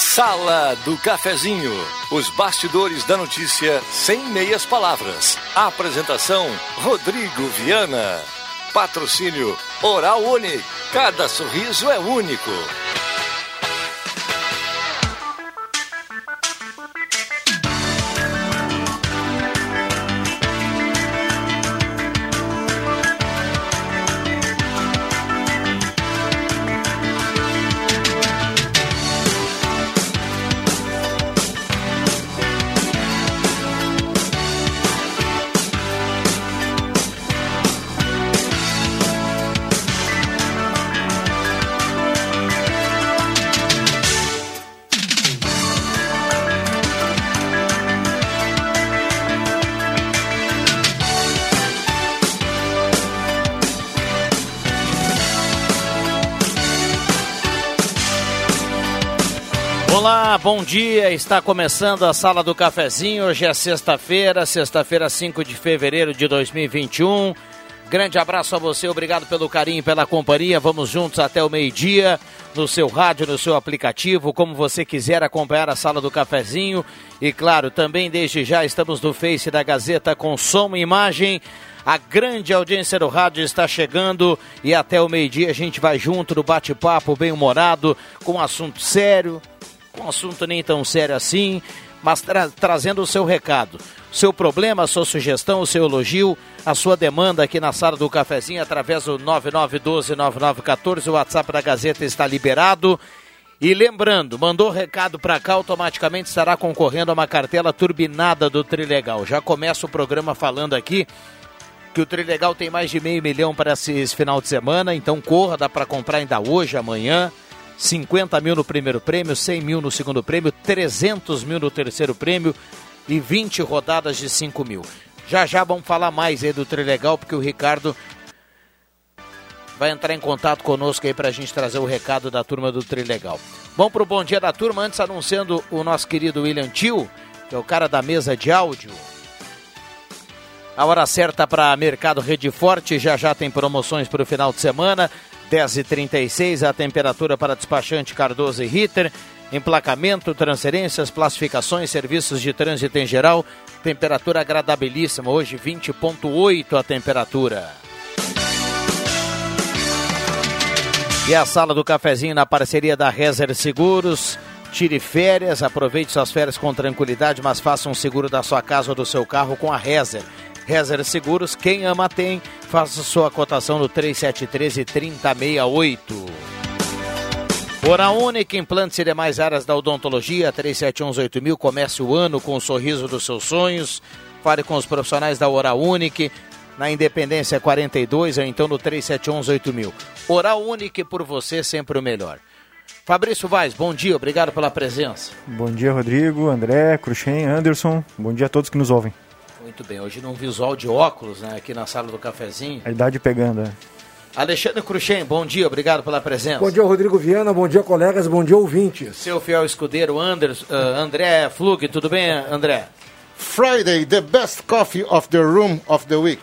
Sala do Cafezinho. Os bastidores da notícia sem meias palavras. Apresentação: Rodrigo Viana. Patrocínio Oral Unique. Cada sorriso é único. Bom dia. Está começando a Sala do Cafezinho. Hoje é sexta-feira, sexta-feira, 5 de fevereiro de 2021. Grande abraço a você, obrigado pelo carinho, pela companhia. Vamos juntos até o meio-dia, no seu rádio, no seu aplicativo, como você quiser acompanhar a Sala do Cafezinho. E claro, também desde já estamos no Face da Gazeta com som e imagem. A grande audiência do rádio está chegando e até o meio-dia a gente vai junto no bate-papo bem humorado, com assunto sério, um assunto nem tão sério assim, mas tra trazendo o seu recado. Seu problema, sua sugestão, o seu elogio, a sua demanda aqui na sala do cafezinho através do 99129914, o WhatsApp da Gazeta está liberado. E lembrando, mandou recado para cá, automaticamente estará concorrendo a uma cartela turbinada do Trilegal. Já começa o programa falando aqui que o Trilegal tem mais de meio milhão para esse final de semana, então corra, dá para comprar ainda hoje, amanhã. 50 mil no primeiro prêmio, 100 mil no segundo prêmio, 300 mil no terceiro prêmio e 20 rodadas de 5 mil. Já já vamos falar mais aí do Trilegal, porque o Ricardo vai entrar em contato conosco aí para a gente trazer o recado da turma do Trilegal. Vamos para o bom dia da turma, antes anunciando o nosso querido William Tio, que é o cara da mesa de áudio. A hora certa para Mercado Rede Forte, já já tem promoções para o final de semana. 10h36, a temperatura para despachante Cardoso e Ritter. Emplacamento, transferências, classificações, serviços de trânsito em geral. Temperatura agradabilíssima, hoje 20,8 a temperatura. E a sala do cafezinho na parceria da Rezer Seguros. Tire férias, aproveite suas férias com tranquilidade, mas faça um seguro da sua casa ou do seu carro com a Rezer. Rezer Seguros, quem ama tem. Faça sua cotação no 3713 3068. Hora Única, implantes e demais áreas da odontologia, 37118000, comece o ano com o sorriso dos seus sonhos. Fale com os profissionais da Hora Única, na Independência 42 ou então no 37118000. Hora Única, por você, sempre o melhor. Fabrício Vaz, bom dia, obrigado pela presença. Bom dia, Rodrigo, André, Cruxem, Anderson. Bom dia a todos que nos ouvem. Muito bem, hoje num visual de óculos, né, aqui na sala do cafezinho. A idade pegando, é. Alexandre Cruxem, bom dia, obrigado pela presença. Bom dia, Rodrigo Viana, bom dia, colegas, bom dia, ouvintes. Seu fiel escudeiro, Anders, uh, André Flug, tudo bem, André? Friday, the best coffee of the room of the week.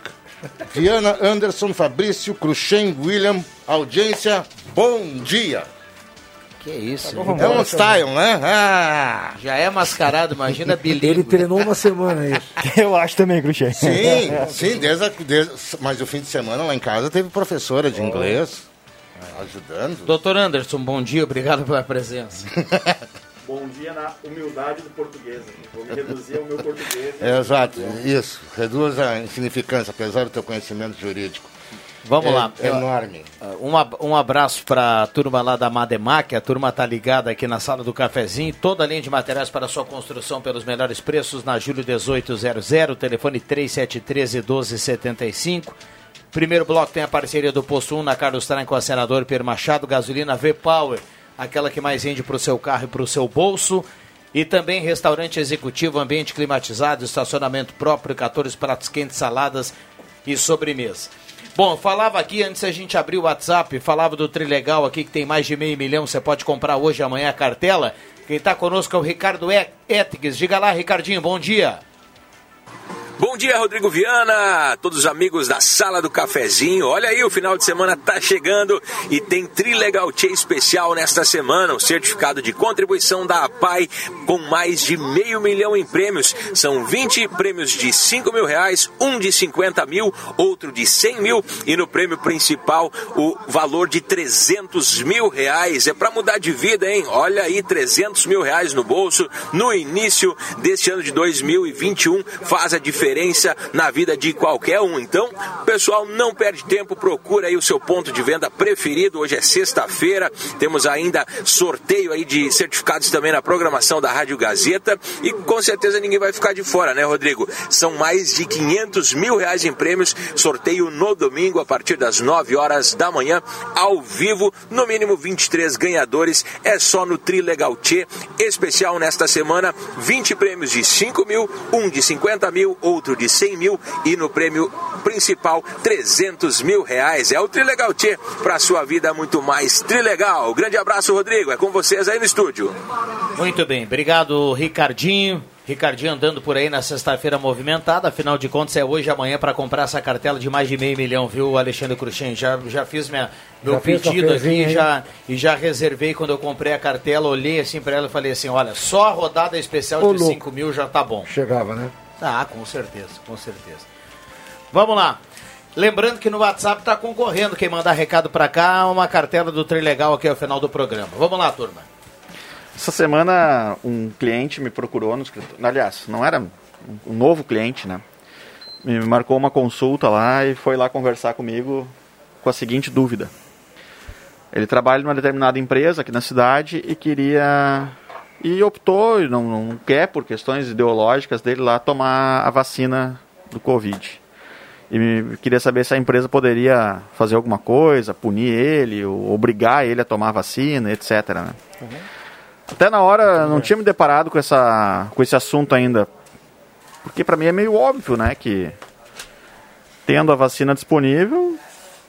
Viana, Anderson, Fabrício, Cruxem, William, audiência, bom dia. Que isso, tá É um style, né? Ah. Já é mascarado, imagina bilíngue. Ele treinou uma semana isso. Eu acho também, Cruxem. Sim, sim, desde, a, desde, mas o fim de semana lá em casa teve professora de inglês ajudando. Doutor Anderson, bom dia, obrigado pela presença. bom dia na humildade do português. Vou me reduzir ao meu português. É, exato, isso. Reduz a insignificância, apesar do teu conhecimento jurídico. Vamos é, lá. Enorme. Um, um abraço para a turma lá da Mademac, a turma tá ligada aqui na sala do cafezinho. Toda a linha de materiais para sua construção pelos melhores preços na Júlio 1800, telefone 3713 1275. Primeiro bloco tem a parceria do Posto 1 na Carlos Traem com a senador Pierre Machado, gasolina V-Power, aquela que mais rende para o seu carro e para o seu bolso. E também restaurante executivo, ambiente climatizado, estacionamento próprio, 14 pratos quentes, saladas e sobremesa. Bom, falava aqui antes a gente abrir o WhatsApp, falava do Trilegal aqui que tem mais de meio milhão, você pode comprar hoje amanhã a cartela. Quem está conosco é o Ricardo Etigues. Diga lá, Ricardinho, bom dia. Bom dia, Rodrigo Viana, todos os amigos da Sala do Cafezinho. Olha aí, o final de semana tá chegando e tem Trilegal Tia especial nesta semana, o um certificado de contribuição da APAI com mais de meio milhão em prêmios. São 20 prêmios de 5 mil reais, um de 50 mil, outro de 100 mil e no prêmio principal o valor de 300 mil reais. É para mudar de vida, hein? Olha aí, 300 mil reais no bolso no início deste ano de 2021 faz a diferença diferença na vida de qualquer um. Então, pessoal, não perde tempo, procura aí o seu ponto de venda preferido. Hoje é sexta-feira, temos ainda sorteio aí de certificados também na programação da Rádio Gazeta e com certeza ninguém vai ficar de fora, né, Rodrigo? São mais de 500 mil reais em prêmios, sorteio no domingo a partir das 9 horas da manhã, ao vivo, no mínimo 23 ganhadores, é só no Trilegal Tchê, especial nesta semana, 20 prêmios de 5 mil, um de 50 mil ou outro de 100 mil e no prêmio principal 300 mil reais. É o Trilegal Tchê para sua vida muito mais Trilegal. Grande abraço, Rodrigo. É com vocês aí no estúdio. Muito bem, obrigado, Ricardinho. Ricardinho andando por aí na sexta-feira movimentada, afinal de contas é hoje e amanhã para comprar essa cartela de mais de meio milhão, viu, Alexandre Cruxem? Já, já fiz minha, meu já pedido aqui e já, e já reservei quando eu comprei a cartela, olhei assim para ela e falei assim, olha, só a rodada especial Ô, de 5 mil já tá bom. Chegava, né? Ah, com certeza, com certeza. Vamos lá. Lembrando que no WhatsApp está concorrendo. Quem mandar recado para cá, uma cartela do Trilegal aqui ao final do programa. Vamos lá, turma. Essa semana um cliente me procurou no escritório. Aliás, não era um novo cliente, né? Me marcou uma consulta lá e foi lá conversar comigo com a seguinte dúvida. Ele trabalha numa determinada empresa aqui na cidade e queria e optou, não, não quer, por questões ideológicas dele lá, tomar a vacina do Covid. E queria saber se a empresa poderia fazer alguma coisa, punir ele, ou obrigar ele a tomar a vacina, etc. Né? Uhum. Até na hora não tinha me deparado com, essa, com esse assunto ainda. Porque para mim é meio óbvio, né, que tendo a vacina disponível,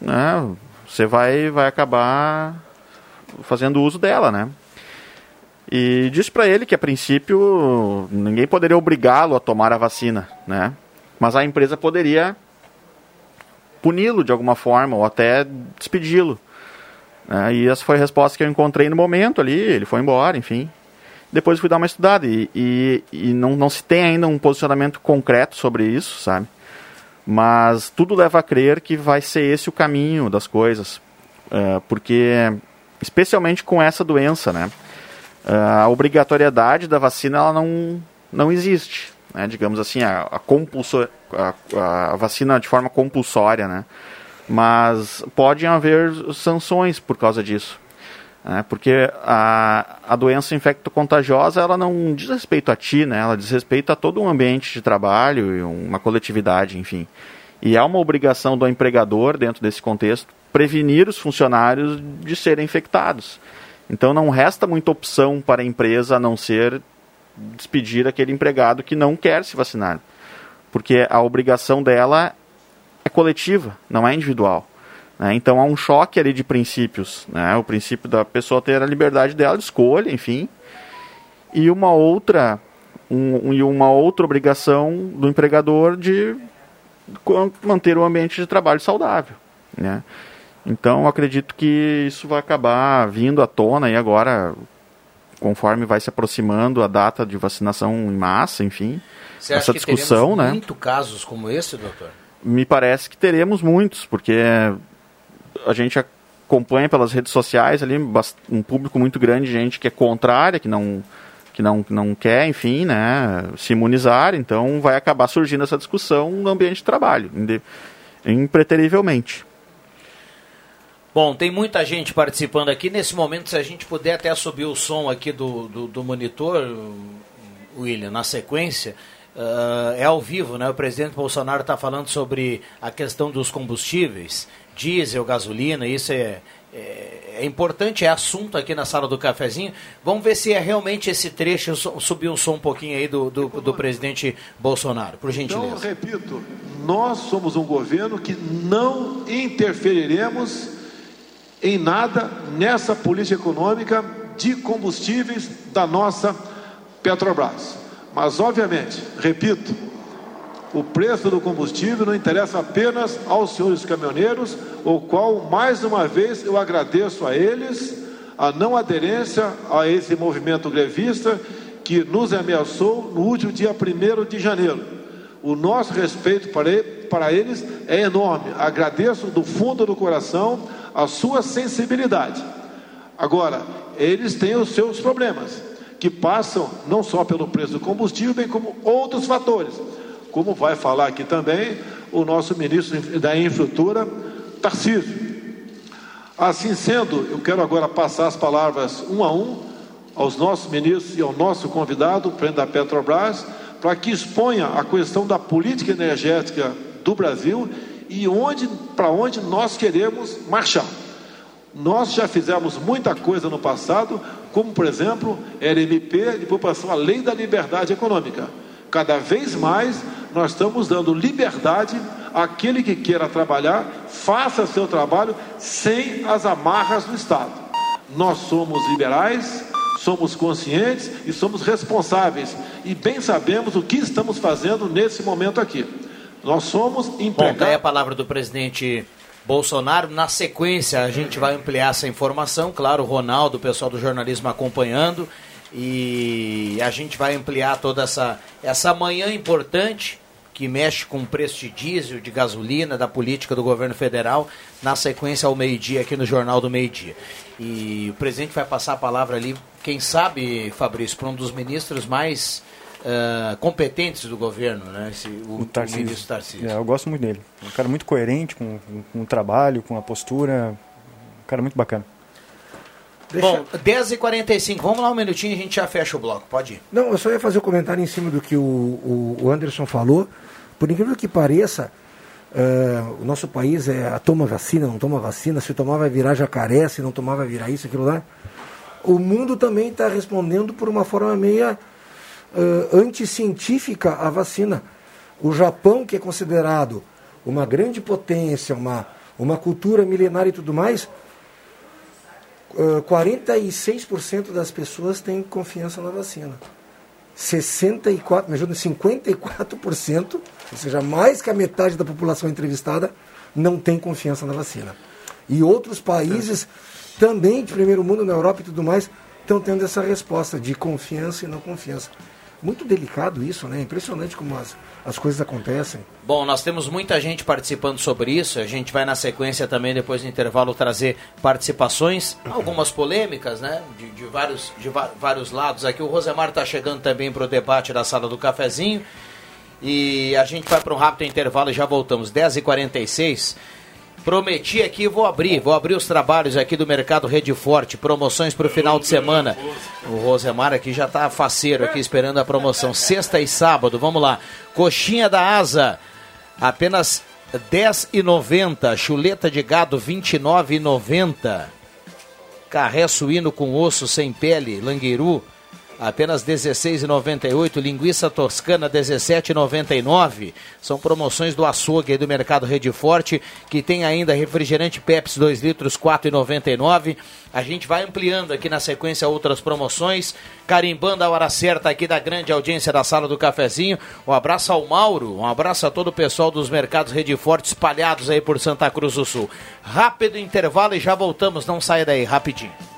né, você vai, vai acabar fazendo uso dela, né? E disse para ele que a princípio ninguém poderia obrigá-lo a tomar a vacina, né? Mas a empresa poderia puni-lo de alguma forma ou até despedi-lo. Né? E essa foi a resposta que eu encontrei no momento ali. Ele foi embora, enfim. Depois fui dar uma estudada e, e, e não, não se tem ainda um posicionamento concreto sobre isso, sabe? Mas tudo leva a crer que vai ser esse o caminho das coisas, uh, porque especialmente com essa doença, né? A obrigatoriedade da vacina ela não, não existe. Né? Digamos assim, a, a, a, a, vacina de forma compulsória, né? mas podem haver sanções por causa disso. Né? Porque a, a doença infecto-contagiosa ela não diz respeito a ti, né? ela diz respeito a todo um ambiente de trabalho e uma coletividade, enfim. E há uma obrigação do empregador, dentro desse contexto, prevenir os funcionários de serem infectados. Então não resta muita opção para a empresa a não ser despedir aquele empregado que não quer se vacinar. Porque a obrigação dela é coletiva, não é individual. Né? Então há um choque ali de princípios. Né? O princípio da pessoa ter a liberdade dela de escolha, enfim. E uma outra, um, e uma outra obrigação do empregador de manter o ambiente de trabalho saudável. Né? Então acredito que isso vai acabar vindo à tona e agora, conforme vai se aproximando a data de vacinação em massa, enfim. Você essa discussão, né? Muito casos como esse, doutor? Me parece que teremos muitos, porque a gente acompanha pelas redes sociais ali um público muito grande de gente que é contrária, que não que não, não quer, enfim, né, se imunizar, então vai acabar surgindo essa discussão no ambiente de trabalho, impreterivelmente. Bom, tem muita gente participando aqui. Nesse momento, se a gente puder até subir o som aqui do, do, do monitor, William, na sequência, uh, é ao vivo, né? O presidente Bolsonaro está falando sobre a questão dos combustíveis, diesel, gasolina, isso é, é, é, importante, é assunto aqui na sala do cafezinho. Vamos ver se é realmente esse trecho, subir um som um pouquinho aí do, do, do presidente Bolsonaro, por gentileza. Então, repito, nós somos um governo que não interferiremos em nada nessa política econômica de combustíveis da nossa Petrobras. Mas, obviamente, repito, o preço do combustível não interessa apenas aos senhores caminhoneiros, o qual, mais uma vez, eu agradeço a eles a não aderência a esse movimento grevista que nos ameaçou no último dia 1 de janeiro. O nosso respeito para eles é enorme. Agradeço do fundo do coração a sua sensibilidade. Agora, eles têm os seus problemas, que passam não só pelo preço do combustível, bem como outros fatores como vai falar aqui também o nosso ministro da Infraestrutura, Tarcísio. Assim sendo, eu quero agora passar as palavras um a um aos nossos ministros e ao nosso convidado, o presidente da Petrobras, para que exponha a questão da política energética do Brasil e onde, para onde nós queremos marchar. Nós já fizemos muita coisa no passado, como por exemplo, LMP, depois passou a Lei da Liberdade Econômica. Cada vez mais nós estamos dando liberdade àquele que queira trabalhar, faça seu trabalho sem as amarras do Estado. Nós somos liberais, somos conscientes e somos responsáveis e bem sabemos o que estamos fazendo nesse momento aqui. Nós somos empregados. Bom, a palavra do presidente Bolsonaro. Na sequência, a gente vai ampliar essa informação. Claro, o Ronaldo, o pessoal do jornalismo acompanhando. E a gente vai ampliar toda essa, essa manhã importante que mexe com o preço de diesel, de gasolina, da política do governo federal, na sequência ao meio-dia aqui no Jornal do Meio-Dia. E o presidente vai passar a palavra ali, quem sabe, Fabrício, para um dos ministros mais uh, competentes do governo, né? Esse, o, o, Tarcísio. o ministro Tarcísio. É, eu gosto muito dele. Um cara muito coerente com, com, com o trabalho, com a postura. Um cara muito bacana. Deixa... Bom, 10h45, vamos lá um minutinho e a gente já fecha o bloco, pode ir. Não, eu só ia fazer um comentário em cima do que o, o, o Anderson falou. Por incrível que pareça, uh, o nosso país é toma vacina, não toma vacina, se tomar vai virar jacaré, se não tomar vai virar isso, aquilo lá. O mundo também está respondendo por uma forma meia uh, anticientífica à vacina. O Japão, que é considerado uma grande potência, uma, uma cultura milenar e tudo mais, 46% das pessoas têm confiança na vacina. 64, me ajuda, 54%, ou seja, mais que a metade da população entrevistada não tem confiança na vacina. E outros países também de primeiro mundo, na Europa e tudo mais, estão tendo essa resposta de confiança e não confiança muito delicado isso, né? Impressionante como as, as coisas acontecem. Bom, nós temos muita gente participando sobre isso. A gente vai na sequência também, depois do intervalo, trazer participações, algumas polêmicas, né? De, de vários, de vários lados aqui. O Rosemar está chegando também para o debate da sala do cafezinho. E a gente vai para um rápido intervalo e já voltamos. 10h46. Prometi aqui, vou abrir, vou abrir os trabalhos aqui do Mercado Rede Forte, promoções para o final de semana. O Rosemar aqui já está faceiro aqui esperando a promoção. Sexta e sábado, vamos lá. Coxinha da Asa, apenas R$ 10,90. Chuleta de gado, R$ 29,90. Carré suíno com osso sem pele, langueiru, apenas R$ 16,98. Linguiça toscana, R$ 17,99. São promoções do açougue do Mercado Rede Forte, que tem ainda refrigerante Pepsi 2 litros, R$ 4,99. A gente vai ampliando aqui na sequência outras promoções, carimbando a hora certa aqui da grande audiência da sala do cafezinho. Um abraço ao Mauro, um abraço a todo o pessoal dos mercados Rede Forte espalhados aí por Santa Cruz do Sul. Rápido intervalo e já voltamos, não saia daí, rapidinho.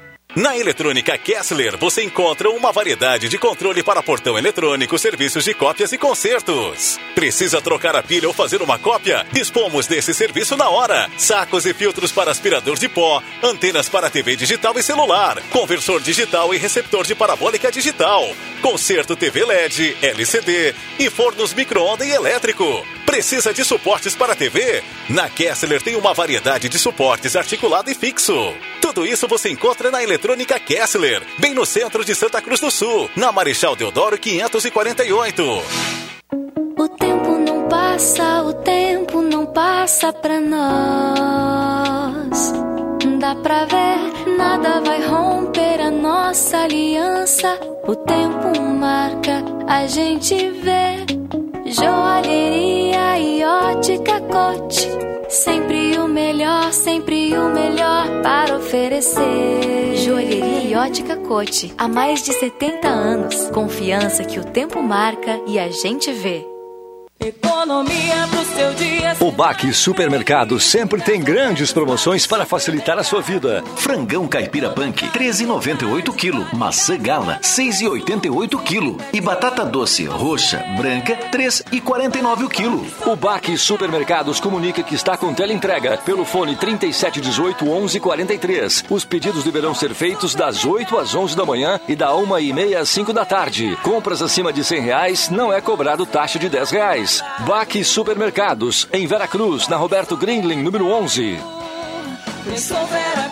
Na Eletrônica Kessler você encontra uma variedade de controle para portão eletrônico, serviços de cópias e consertos. Precisa trocar a pilha ou fazer uma cópia? Dispomos desse serviço na hora. Sacos e filtros para aspirador de pó, antenas para TV digital e celular, conversor digital e receptor de parabólica digital, conserto TV LED, LCD e fornos micro-ondas e elétrico. Precisa de suportes para TV? Na Kessler tem uma variedade de suportes articulado e fixo. Tudo isso você encontra na Eletrônica Kessler, bem no centro de Santa Cruz do Sul, na Marechal Deodoro 548. passa, o tempo não passa pra nós. Dá pra ver, nada vai romper a nossa aliança. O tempo marca, a gente vê. Joalheria e ótica cote. Sempre o melhor, sempre o melhor para oferecer. Joalheria e ótica cote. Há mais de 70 anos. Confiança que o tempo marca e a gente vê. Economia pro seu dia. O Baque Supermercado sempre tem grandes promoções para facilitar a sua vida. Frangão caipira punk, 13,98 kg. Maçã gala, 6,88 kg. E batata doce roxa, branca, 3,49 o quilo. O Baque Supermercados comunica que está com teleentrega pelo fone 3718 1143. Os pedidos deverão ser feitos das 8 às 11 da manhã e da 1 e meia às 5 da tarde. Compras acima de 100 reais não é cobrado taxa de 10 reais. Baque Supermercados, em Veracruz, na Roberto Grindlin, número 11. Pensou Vera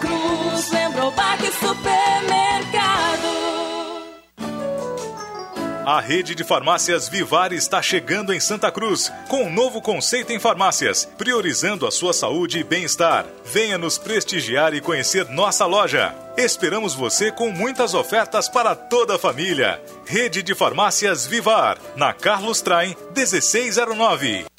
A rede de farmácias Vivar está chegando em Santa Cruz com um novo conceito em farmácias, priorizando a sua saúde e bem-estar. Venha nos prestigiar e conhecer nossa loja. Esperamos você com muitas ofertas para toda a família. Rede de Farmácias Vivar, na Carlos Traem 1609.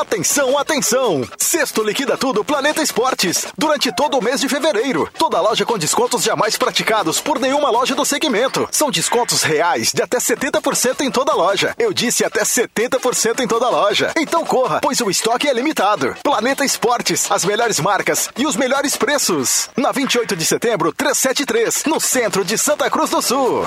Atenção, atenção! Sexto Liquida Tudo Planeta Esportes. Durante todo o mês de fevereiro. Toda loja com descontos jamais praticados por nenhuma loja do segmento. São descontos reais de até 70% em toda loja. Eu disse até 70% em toda loja. Então corra, pois o estoque é limitado. Planeta Esportes, as melhores marcas e os melhores preços. Na 28 de setembro, 373, no centro de Santa Cruz do Sul.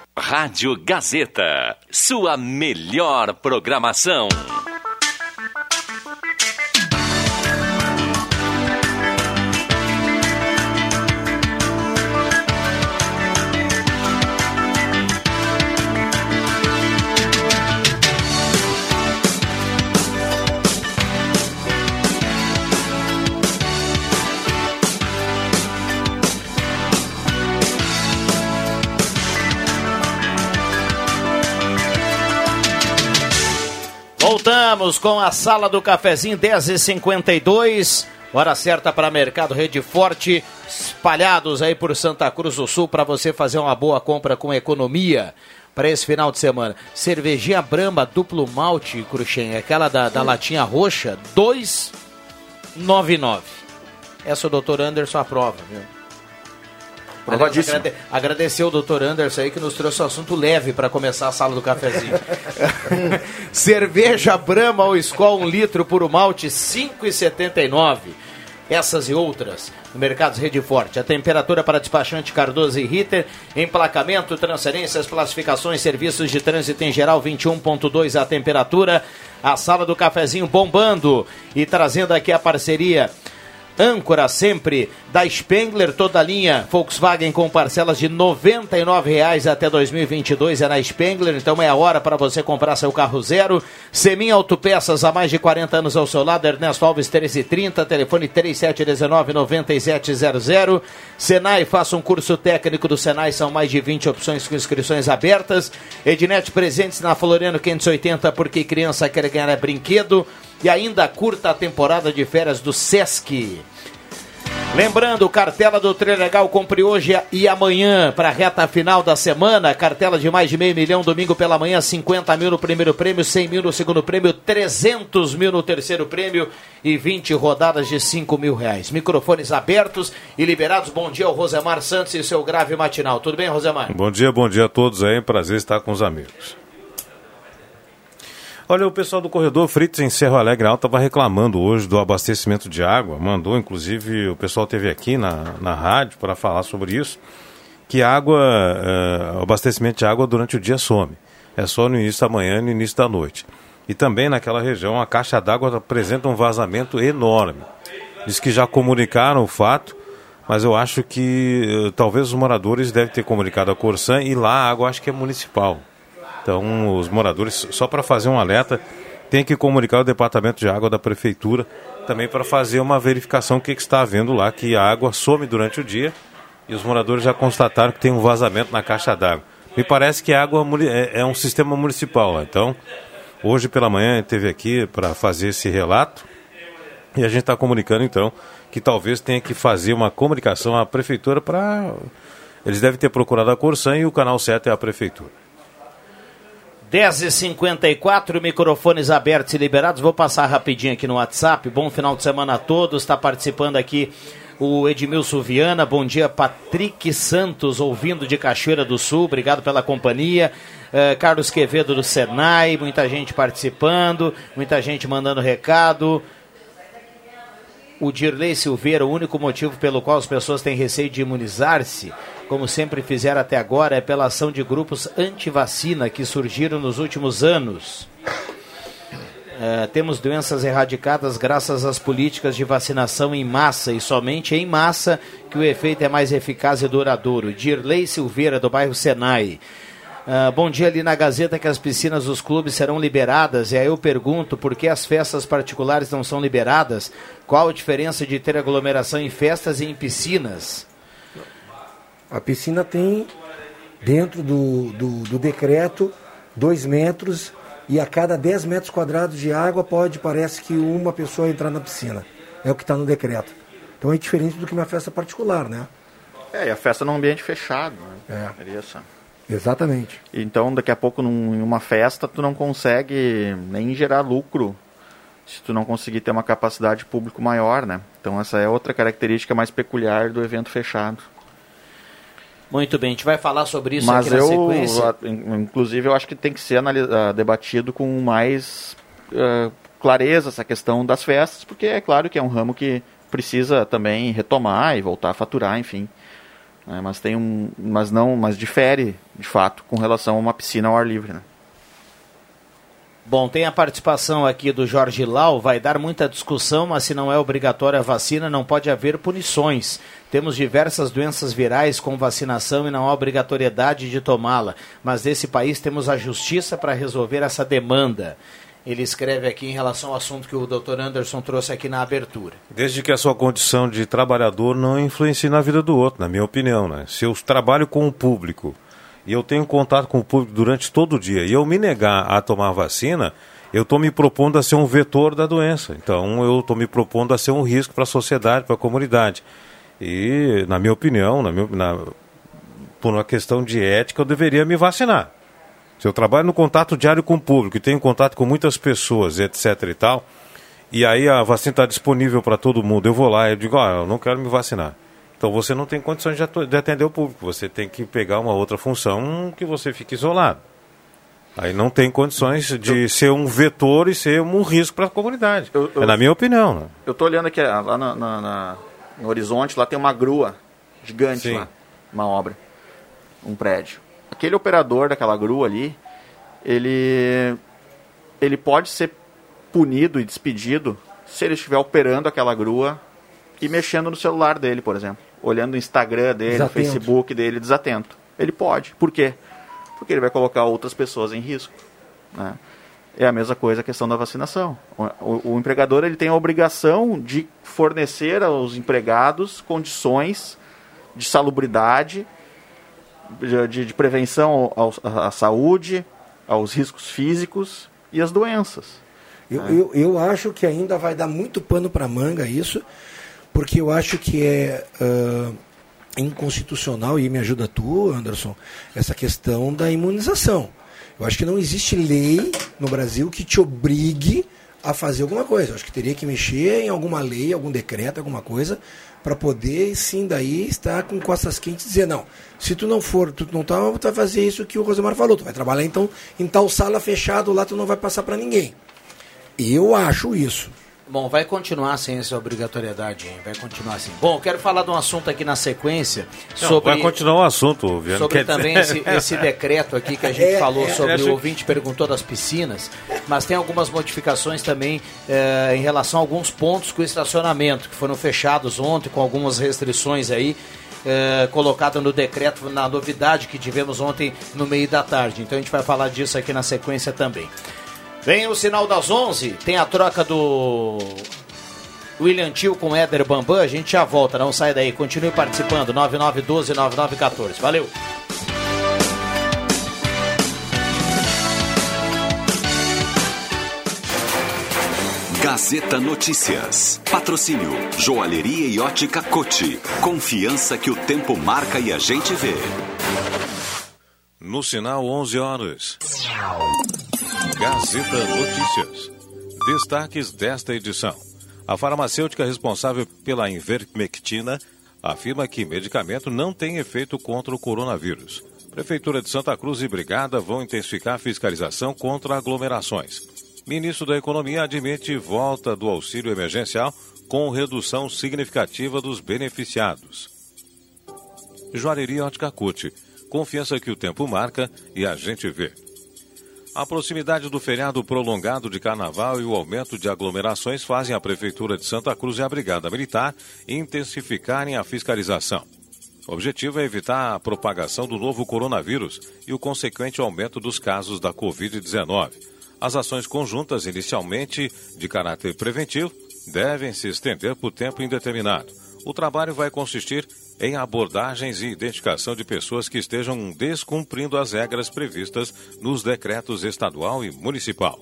Rádio Gazeta, sua melhor programação. Voltamos com a sala do cafezinho 10h52. Hora certa para Mercado Rede Forte, espalhados aí por Santa Cruz do Sul para você fazer uma boa compra com economia para esse final de semana. Cervejinha Brahma duplo malte, Cruxem, aquela da, da latinha roxa, 2,99. Essa o doutor Anderson aprova, viu? Provadíssimo. Aliás, agrade- agradecer o doutor Anderson aí que nos trouxe o assunto leve para começar a sala do cafezinho. Cerveja Brahma ou Skol 1 litro por malte 5,79. Essas e outras no Mercados Rede Forte. A temperatura para despachante Cardoso e Ritter, emplacamento, transferências, classificações, serviços de trânsito em geral 21.2 a temperatura. A sala do cafezinho bombando e trazendo aqui a parceria âncora sempre da Spengler, toda a linha Volkswagen com parcelas de R$ 99,00 até 2022 é na Spengler, então é a hora para você comprar seu carro zero. Semin Autopeças, há mais de 40 anos ao seu lado, Ernesto Alves 1330, telefone 3719-9700. Senai, faça um curso técnico do Senai, são mais de 20 opções com inscrições abertas. Ednet presentes na Floriano 580, porque criança quer ganhar é brinquedo. E ainda curta a temporada de férias do Sesc. Lembrando, cartela do Trilegal compre hoje e amanhã para a reta final da semana. Cartela de mais de meio milhão, domingo pela manhã, 50 mil no primeiro prêmio, 100 mil no segundo prêmio, 300 mil no terceiro prêmio e 20 rodadas de 5 mil reais. Microfones abertos e liberados. Bom dia ao Rosemar Santos e seu grave matinal. Tudo bem, Rosemar? Bom dia, bom dia a todos aí. Prazer estar com os amigos. Olha, o pessoal do corredor Fritz em Cerro Alegre Alto estava reclamando hoje do abastecimento de água. Mandou, inclusive, o pessoal teve aqui na, na rádio para falar sobre isso. Que água, uh, o abastecimento de água durante o dia some. É só no início da manhã e no início da noite. E também naquela região a caixa d'água apresenta um vazamento enorme. Diz que já comunicaram o fato, mas eu acho que uh, talvez os moradores devem ter comunicado a Corsan e lá a água acho que é municipal. Então, os moradores, só para fazer um alerta, tem que comunicar o departamento de água da prefeitura também para fazer uma verificação o que, que está havendo lá, que a água some durante o dia e os moradores já constataram que tem um vazamento na caixa d'água. Me parece que a água é, é um sistema municipal. Então, hoje pela manhã teve aqui para fazer esse relato e a gente está comunicando então que talvez tenha que fazer uma comunicação à prefeitura para. Eles devem ter procurado a Corsan e o canal 7 é a prefeitura. 10h54, microfones abertos e liberados. Vou passar rapidinho aqui no WhatsApp. Bom final de semana a todos. Está participando aqui o Edmilson Viana. Bom dia, Patrick Santos, ouvindo de Cachoeira do Sul. Obrigado pela companhia. Uh, Carlos Quevedo do Senai, muita gente participando, muita gente mandando recado. O Dirley Silveira, o único motivo pelo qual as pessoas têm receio de imunizar-se como sempre fizeram até agora, é pela ação de grupos anti-vacina que surgiram nos últimos anos. É, temos doenças erradicadas graças às políticas de vacinação em massa e somente em massa que o efeito é mais eficaz e duradouro. Dirley Silveira, do bairro Senai. Uh, bom dia ali na Gazeta que as piscinas dos clubes serão liberadas. E aí eu pergunto por que as festas particulares não são liberadas? Qual a diferença de ter aglomeração em festas e em piscinas? A piscina tem, dentro do, do, do decreto, dois metros e a cada 10 metros quadrados de água pode, parece que uma pessoa entrar na piscina. É o que está no decreto. Então é diferente do que uma festa particular, né? É, e a festa num ambiente fechado, né? É. isso. Exatamente. Então, daqui a pouco, num, em uma festa, tu não consegue nem gerar lucro se tu não conseguir ter uma capacidade público maior, né? Então, essa é outra característica mais peculiar do evento fechado. Muito bem, a gente vai falar sobre isso Mas aqui na eu, sequência. Inclusive, eu acho que tem que ser uh, debatido com mais uh, clareza essa questão das festas, porque é claro que é um ramo que precisa também retomar e voltar a faturar, enfim. É, mas tem um, mas não, mas difere de fato com relação a uma piscina ao ar livre, né? Bom, tem a participação aqui do Jorge Lau, vai dar muita discussão, mas se não é obrigatória a vacina, não pode haver punições. Temos diversas doenças virais com vacinação e não há obrigatoriedade de tomá-la, mas nesse país temos a justiça para resolver essa demanda. Ele escreve aqui em relação ao assunto que o Dr. Anderson trouxe aqui na abertura. Desde que a sua condição de trabalhador não influencie na vida do outro, na minha opinião. Né? Se eu trabalho com o público e eu tenho contato com o público durante todo o dia, e eu me negar a tomar vacina, eu estou me propondo a ser um vetor da doença. Então, eu estou me propondo a ser um risco para a sociedade, para a comunidade. E, na minha opinião, na minha, na, por uma questão de ética, eu deveria me vacinar. Se eu trabalho no contato diário com o público e tenho contato com muitas pessoas, etc e tal, e aí a vacina está disponível para todo mundo, eu vou lá e digo, ah, eu não quero me vacinar. Então você não tem condições de atender o público. Você tem que pegar uma outra função que você fique isolado. Aí não tem condições de eu, ser um vetor e ser um risco para a comunidade. Eu, eu, é na minha opinião. Né? Eu estou olhando aqui lá na, na, na, no horizonte, lá tem uma grua gigante Sim. lá, uma obra, um prédio. Aquele operador daquela grua ali, ele, ele pode ser punido e despedido se ele estiver operando aquela grua e mexendo no celular dele, por exemplo olhando o Instagram dele, desatento. o Facebook dele desatento. Ele pode. Por quê? Porque ele vai colocar outras pessoas em risco. Né? É a mesma coisa a questão da vacinação. O, o, o, empregador ele tem a obrigação de fornecer aos empregados condições de salubridade, de, de prevenção ao, à saúde, aos riscos físicos e às doenças. Eu, né? eu, eu acho que ainda vai dar muito pano para manga isso, porque eu acho que é uh, inconstitucional, e me ajuda tu, Anderson, essa questão da imunização. Eu acho que não existe lei no Brasil que te obrigue a fazer alguma coisa. Eu acho que teria que mexer em alguma lei, algum decreto, alguma coisa, para poder sim daí estar com costas quentes e dizer, não, se tu não for, tu não tá, tu vai fazer isso que o Rosemar falou, tu vai trabalhar então em tal sala fechado lá, tu não vai passar para ninguém. Eu acho isso. Bom, vai continuar sem essa obrigatoriedade, hein? vai continuar assim. Bom, quero falar de um assunto aqui na sequência Não, sobre vai continuar o assunto, Viana. sobre Quer também esse, esse decreto aqui que a gente É, falou é, sobre acho o que- ouvinte perguntou das piscinas, mas tem algumas modificações também eh, em relação a alguns pontos com estacionamento que foram fechados ontem com algumas restrições aí eh, colocada no decreto na novidade que tivemos ontem no meio da tarde. Então a gente vai falar disso aqui na sequência também. Vem o sinal das 11, tem a troca do William Tio com Éder Bambam, a gente já volta, não sai daí, continue participando, 9912-9914, valeu! Gazeta Notícias. Patrocínio Joalheria e Ótica Cote. Confiança que o tempo marca e a gente vê. No sinal 11 horas. Gazeta Notícias. Destaques desta edição. A farmacêutica responsável pela Invermectina afirma que medicamento não tem efeito contra o coronavírus. Prefeitura de Santa Cruz e Brigada vão intensificar fiscalização contra aglomerações. Ministro da Economia admite volta do auxílio emergencial com redução significativa dos beneficiados. Joalheria Cote. Confiança que o tempo marca e a gente vê. A proximidade do feriado prolongado de carnaval e o aumento de aglomerações fazem a Prefeitura de Santa Cruz e a Brigada Militar intensificarem a fiscalização. O objetivo é evitar a propagação do novo coronavírus e o consequente aumento dos casos da Covid-19. As ações conjuntas, inicialmente de caráter preventivo, devem se estender por tempo indeterminado. O trabalho vai consistir em abordagens e identificação de pessoas que estejam descumprindo as regras previstas nos decretos estadual e municipal.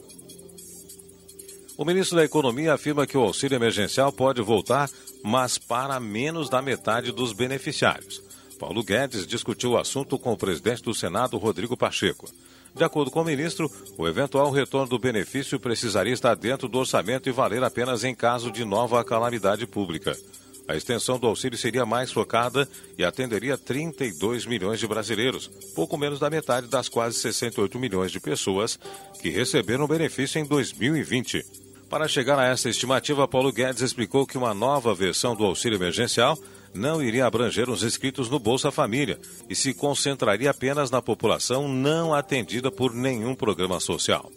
O ministro da Economia afirma que o auxílio emergencial pode voltar, mas para menos da metade dos beneficiários. Paulo Guedes discutiu o assunto com o presidente do Senado, Rodrigo Pacheco. De acordo com o ministro, o eventual retorno do benefício precisaria estar dentro do orçamento e valer apenas em caso de nova calamidade pública. A extensão do auxílio seria mais focada e atenderia 32 milhões de brasileiros, pouco menos da metade das quase 68 milhões de pessoas que receberam benefício em 2020. Para chegar a essa estimativa, Paulo Guedes explicou que uma nova versão do auxílio emergencial não iria abranger os inscritos no Bolsa Família e se concentraria apenas na população não atendida por nenhum programa social.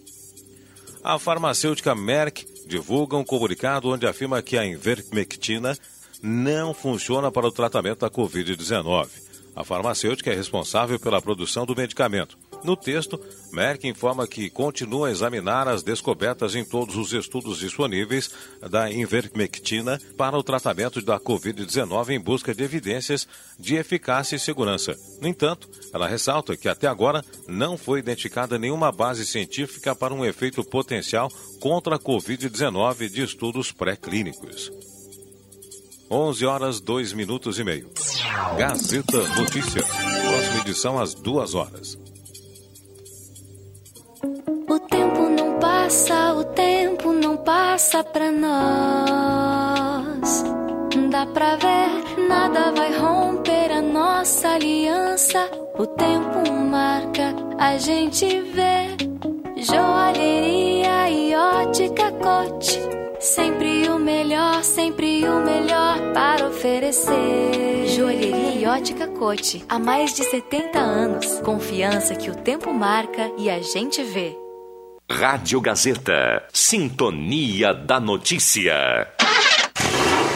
A farmacêutica Merck divulga um comunicado onde afirma que a Invermectina não funciona para o tratamento da Covid-19. A farmacêutica é responsável pela produção do medicamento. No texto, Merck informa que continua a examinar as descobertas em todos os estudos disponíveis da Invermectina para o tratamento da Covid-19 em busca de evidências de eficácia e segurança. No entanto, ela ressalta que até agora não foi identificada nenhuma base científica para um efeito potencial contra a Covid-19 de estudos pré-clínicos. 11 horas 2 minutos e meio. Gazeta Notícias. Próxima edição às 2 horas. O tempo não passa, o tempo não passa pra nós. Dá pra ver, nada vai romper a nossa aliança. O tempo marca, a gente vê. Joalheria e ótica cote. Sempre o melhor, sempre o melhor para oferecer. Joalheria e ótica Cote. Há mais de 70 anos. Confiança que o tempo marca e a gente vê. Rádio Gazeta. Sintonia da Notícia.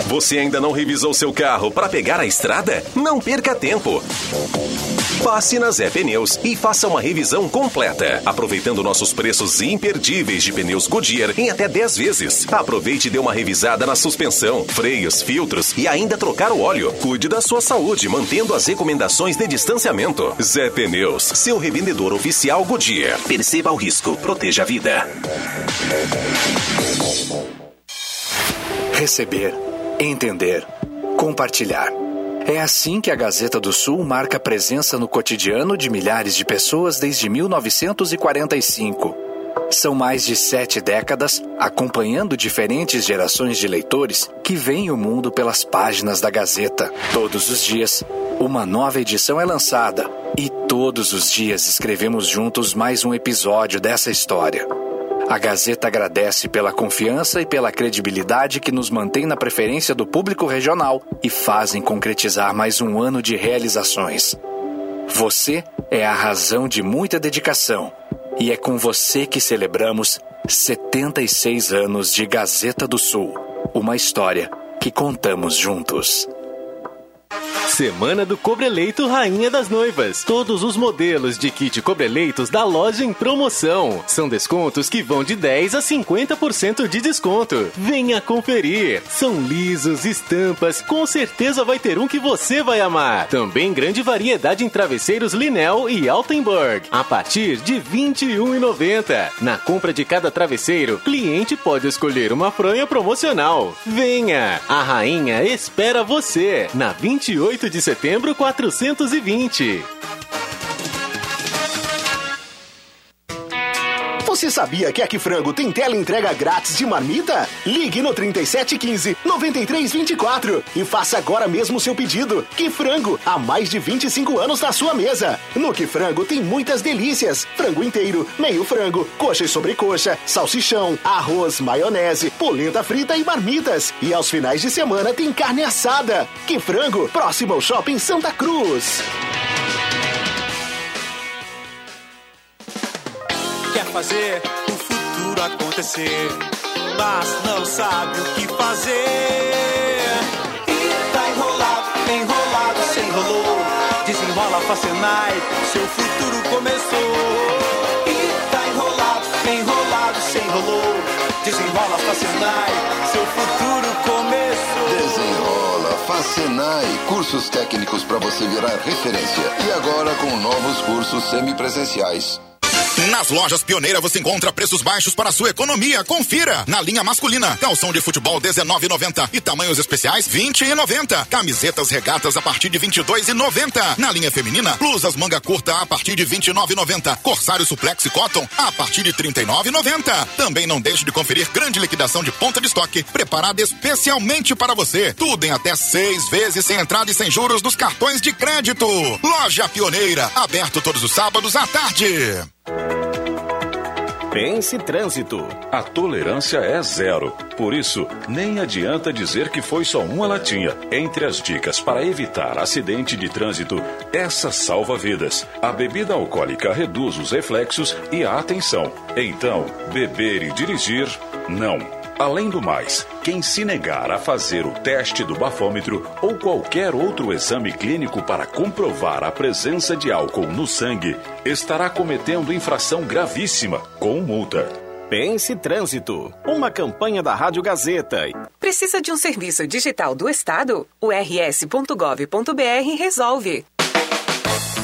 Você ainda não revisou seu carro para pegar a estrada? Não perca tempo. Passe na Zé Pneus e faça uma revisão completa, aproveitando nossos preços imperdíveis de pneus Goodyear em até 10 vezes. Aproveite e dê uma revisada na suspensão, freios, filtros e ainda trocar o óleo. Cuide da sua saúde, mantendo as recomendações de distanciamento. Zé Pneus, seu revendedor oficial Goodyear. Perceba o risco, proteja a vida. Receber, entender, compartilhar. É assim que a Gazeta do Sul marca presença no cotidiano de milhares de pessoas desde 1945. São mais de sete décadas acompanhando diferentes gerações de leitores que veem o mundo pelas páginas da Gazeta. Todos os dias, uma nova edição é lançada e todos os dias escrevemos juntos mais um episódio dessa história. A Gazeta agradece pela confiança e pela credibilidade que nos mantém na preferência do público regional e fazem concretizar mais um ano de realizações. Você é a razão de muita dedicação e é com você que celebramos 76 anos de Gazeta do Sul, uma história que contamos juntos. Semana do Cobreleito Rainha das Noivas. Todos os modelos de kit Cobreleitos da loja em promoção. São descontos que vão de 10 a 50% de desconto. Venha conferir. São lisos, estampas, com certeza vai ter um que você vai amar. Também grande variedade em travesseiros Linel e Altenburg, a partir de R$ 21,90. Na compra de cada travesseiro, cliente pode escolher uma fronha promocional. Venha! A rainha espera você na 28 de setembro 420. Você sabia que aqui Frango tem tela entrega grátis de marmita? Ligue no 3715 9324 e faça agora mesmo seu pedido. Que Frango, há mais de 25 anos na sua mesa. No Que Frango tem muitas delícias: frango inteiro, meio frango, coxa e sobrecoxa, salsichão, arroz, maionese, polenta frita e marmitas. E aos finais de semana tem carne assada. Que Frango, próximo ao Shopping Santa Cruz. Fazer o futuro acontecer, mas não sabe o que fazer. E tá enrolado, enrolado, se enrolou. Desenrola Facenai, seu futuro começou. E tá enrolado, enrolado, se enrolou. Desenrola Facenai, seu futuro começou. Desenrola, Facenai, cursos técnicos para você virar referência. E agora com novos cursos semipresenciais. Nas lojas Pioneira você encontra preços baixos para sua economia. Confira. Na linha masculina, calção de futebol 19,90 e tamanhos especiais 20,90. Camisetas regatas a partir de 22,90. Na linha feminina, blusas manga curta a partir de 29,90. Corsário suplex e cotton a partir de 39,90. Também não deixe de conferir grande liquidação de ponta de estoque preparada especialmente para você. Tudo em até seis vezes sem entrada e sem juros nos cartões de crédito. Loja Pioneira, aberto todos os sábados à tarde. Pense Trânsito. A tolerância é zero. Por isso, nem adianta dizer que foi só uma latinha. Entre as dicas para evitar acidente de trânsito, essa salva vidas. A bebida alcoólica reduz os reflexos e a atenção. Então, beber e dirigir, não. Além do mais, quem se negar a fazer o teste do bafômetro ou qualquer outro exame clínico para comprovar a presença de álcool no sangue estará cometendo infração gravíssima, com multa. Pense Trânsito, uma campanha da Rádio Gazeta. Precisa de um serviço digital do Estado? O rs.gov.br resolve.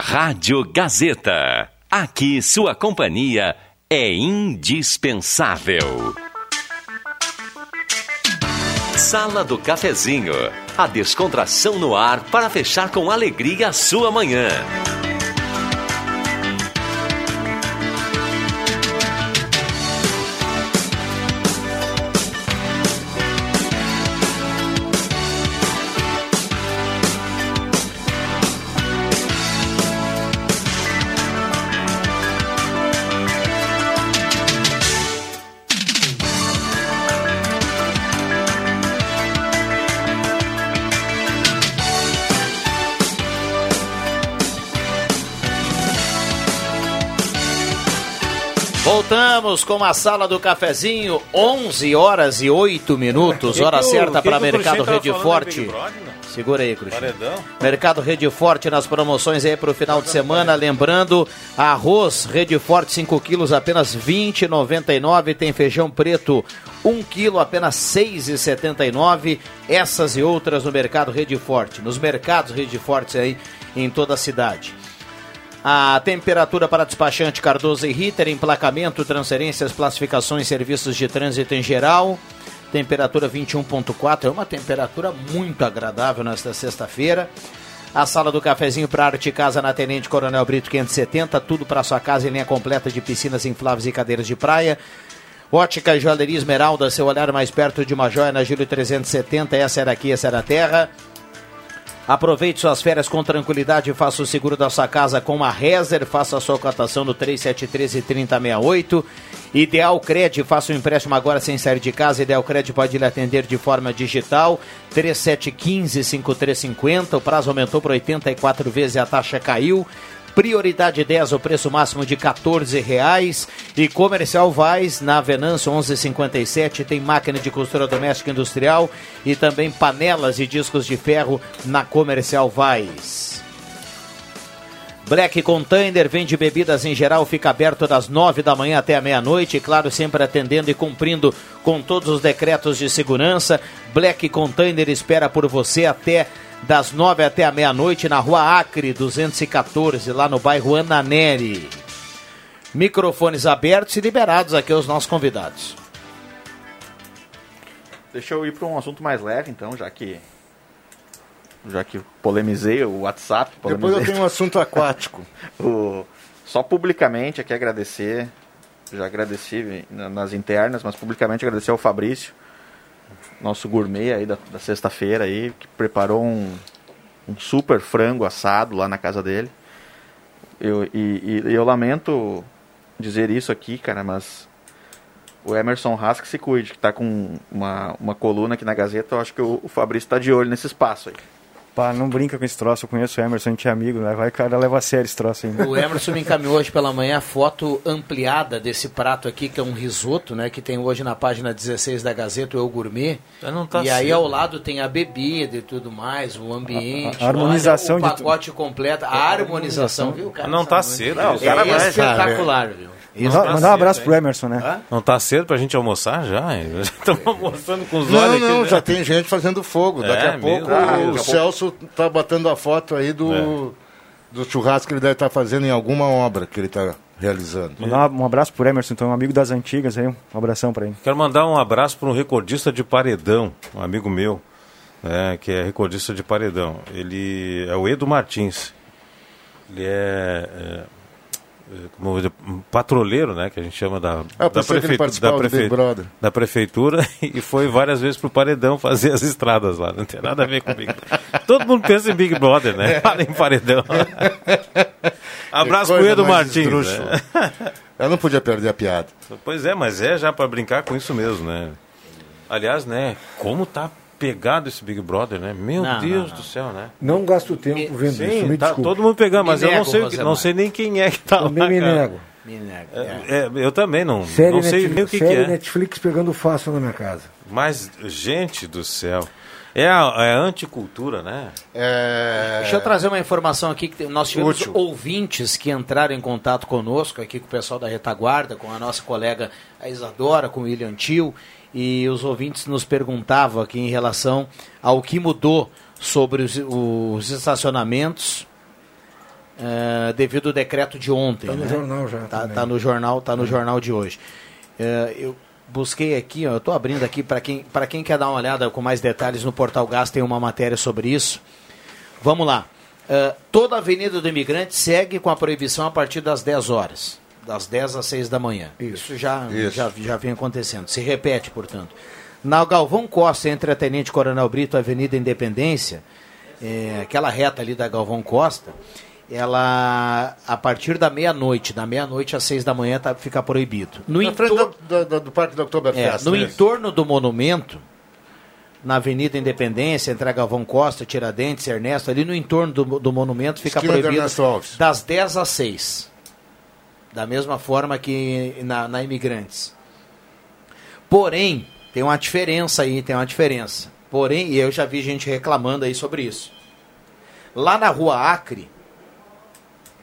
Rádio Gazeta. Aqui sua companhia é indispensável. Sala do Cafezinho. A descontração no ar para fechar com alegria a sua manhã. Voltamos com a sala do cafezinho, 11 horas e 8 minutos, hora certa para Mercado Rede Forte. Segura aí. Paredão? Mercado Rede Forte nas promoções aí para o final de semana. Lembrando, arroz Rede Forte 5 quilos apenas R$ 20,99. Tem feijão preto 1 quilo apenas R$ 6,79. Essas e outras no Mercado Rede Forte. Nos mercados Rede Forte aí em toda a cidade. A temperatura para despachante Cardoso e Ritter, emplacamento, transferências, classificações, serviços de trânsito em geral. Temperatura 21.4, é uma temperatura muito agradável nesta sexta-feira. A sala do cafezinho para arte casa na Tenente Coronel Brito 570, tudo para sua casa em linha completa de piscinas infláveis e cadeiras de praia. Ótica e Joalheria Esmeralda, seu olhar mais perto de uma joia na Júlio 370, essa era aqui, essa era a terra. Aproveite suas férias com tranquilidade e faça o seguro da sua casa com a Rezer. Faça a sua cotação no 3713-3068. Ideal Cred, faça um empréstimo agora sem sair de casa. Ideal Cred pode lhe atender de forma digital. 3715-5350. O prazo aumentou para 84 vezes e a taxa caiu. Prioridade 10, o preço máximo de 14 reais. E Comercial Vaz, na Venâncio 1157, tem máquina de costura doméstica industrial e também panelas e discos de ferro na Comercial Vaz. Black Container vende bebidas em geral, fica aberto das 9 da manhã até a meia-noite, claro, sempre atendendo e cumprindo com todos os decretos de segurança. Black Container espera por você até das 9 até a meia-noite na Rua Acre 214, lá no bairro Ananeri. Microfones abertos e liberados aqui aos nossos convidados. Deixa eu ir para um assunto mais leve, então, já que já que polemizei o WhatsApp. Polemizei. Depois eu tenho um assunto aquático. o, só publicamente aqui agradecer, já agradeci nas internas, mas publicamente agradecer ao Fabrício, nosso gourmet aí da, da sexta-feira aí, que preparou um, um super frango assado lá na casa dele. Eu, e, e eu lamento dizer isso aqui, cara, mas o Emerson Haas que se cuide, que tá com uma, uma coluna aqui na Gazeta, eu acho que o, o Fabrício tá de olho nesse espaço aí. Pá, não brinca com esse troço, eu conheço o Emerson, a gente é amigo, né? Vai, cara, leva a sério esse troço ainda. O Emerson me encaminhou hoje pela manhã a foto ampliada desse prato aqui, que é um risoto, né? Que tem hoje na página 16 da Gazeta, o Eu Gourmet. Não tá e aí cedo. ao lado tem a bebida e tudo mais, o ambiente. A- a harmonização olha, o de pacote completo, a harmonização, viu, cara? Não tá cedo. Não, o cara é vai- espetacular, viu? Mandar, mandar um abraço pro Emerson, né? Não tá cedo pra gente almoçar já? Já Estamos almoçando com os Não, olhos não, aqui, já né? tem gente fazendo fogo. Daqui É, a pouco mesmo? Ah, daqui a o pouco. Celso tá batendo a foto aí do, do churrasco que ele deve estar fazendo em alguma obra que ele está realizando. Mandar um abraço pro Emerson, então, um amigo das antigas aí, um abração pra ele. Quero mandar um abraço para um recordista de paredão, um amigo meu, né, que é recordista de paredão. Ele é o Edo Martins. Ele é, é, é, como patrulheiro, né, que a gente chama da, Ah, da, do Big Brother. da prefeitura e foi várias vezes pro paredão fazer as estradas lá. Não tem nada a ver com Big Brother. Todo mundo pensa em Big Brother, né? Fala em paredão. Abraço mais Martins. né? Eu não podia perder a piada. Pois é, mas é já para brincar com isso mesmo, né? Aliás, né, como tá pegado esse Big Brother, né? Meu Não, Deus não, do céu, né? Não gasto tempo vendo isso, Sim, me tá desculpe. todo mundo pegando, mas Me eu não nego, sei, o que- não Rosemar. sei nem quem é que tá Também lá. me cara. nego. Me nego. É, eu também não, Série, não sei Netflix, nem o que, que é. Netflix pegando fácil na minha casa. Mas, gente do céu, é a, é a anticultura, né? É... Deixa eu trazer uma informação aqui que nós tivemos Útil. ouvintes que entraram em contato conosco, aqui com o pessoal da retaguarda, com a nossa colega a Isadora, com o William Tio, e os ouvintes nos perguntavam aqui em relação ao que mudou sobre os, os estacionamentos eh, devido ao decreto de ontem. Tá no né? jornal já Tá, também. tá no jornal, tá no jornal de hoje. Eh, eu busquei aqui, ó, eu estou abrindo aqui para quem, para quem quer dar uma olhada com mais detalhes no Portal Gás, tem uma matéria sobre isso. Vamos lá. Eh, toda a Avenida do Imigrante segue com a proibição a partir das 10 horas. Das 10 às 6 da manhã. Isso, já, Isso. já, já vem acontecendo. Se repete, portanto. Na Galvão Costa, entre a Tenente Coronel Brito e a Avenida Independência, eh, aquela reta ali da Galvão Costa, ela, a partir da meia-noite, da meia-noite às 6 da manhã, tá, fica proibido. No Na entorno- da- da- do Parque da é, Oktoberfest. no né? entorno do monumento, na Avenida Independência, entre a Galvão Costa, Tiradentes, Ernesto, ali no entorno do, do monumento fica Esquina do proibido das 10 às 6. Da mesma forma que na, na Imigrantes. Porém, tem uma diferença aí, tem uma diferença. Porém, e eu já vi gente reclamando aí sobre isso. Lá na rua Acre,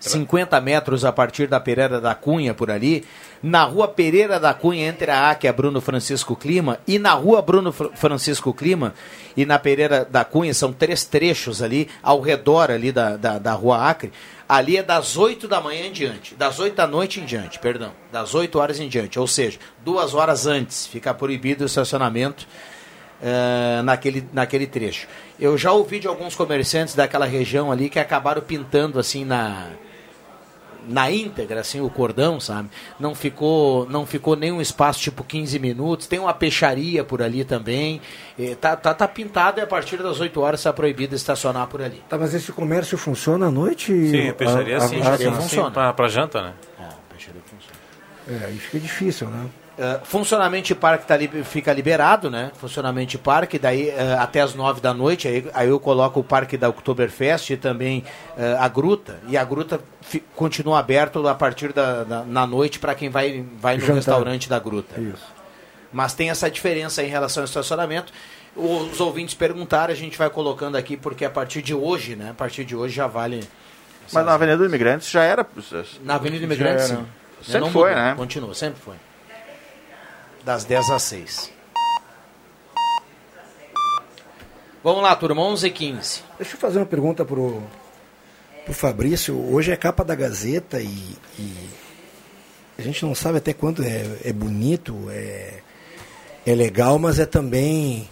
50 metros a partir da Pereira da Cunha, por ali. Na rua Pereira da Cunha, entre a A, que é Bruno Francisco Clima, e na rua Bruno Fr- Francisco Clima e na Pereira da Cunha, são três trechos ali, ao redor ali da, da, da rua Acre. Ali é das 8 da manhã em diante, das 8 da noite em diante, perdão, das 8 horas em diante, ou seja, duas horas antes, fica proibido o estacionamento eh, naquele, naquele trecho. Eu já ouvi de alguns comerciantes daquela região ali que acabaram pintando assim na na íntegra assim o cordão, sabe? Não ficou não ficou nenhum espaço tipo 15 minutos. Tem uma peixaria por ali também. Eh, tá, tá, tá pintado e a partir das 8 horas está proibido estacionar por ali. Tá, mas esse comércio funciona à noite? Sim, a peixaria A- a- sim, a- a- sim, pra, pra janta, né? É, aí fica difícil, né? Uh, funcionamento de parque tá, li- fica liberado, né? Funcionamento de parque, daí uh, até as nove da noite, aí, aí eu coloco o parque da Oktoberfest e também uh, a gruta, e a gruta continua aberto a partir da, da- na noite para quem vai, vai no Jantar. restaurante da gruta. Isso. Mas tem essa diferença em relação ao estacionamento. Os ouvintes perguntaram, a gente vai colocando aqui, porque a partir de hoje, né? A partir de hoje já vale. Mas na Avenida do Imigrantes já era. Na Avenida Imigrantes, Já sim. Sempre Não foi, mudou, né? Continua, sempre foi. Das 10 às 6. Vamos lá, turma, 11 e 15. Deixa eu fazer uma pergunta pro, pro Fabrício. Hoje é capa da Gazeta e, e a gente não sabe até quanto é, é bonito, é, é legal, mas é também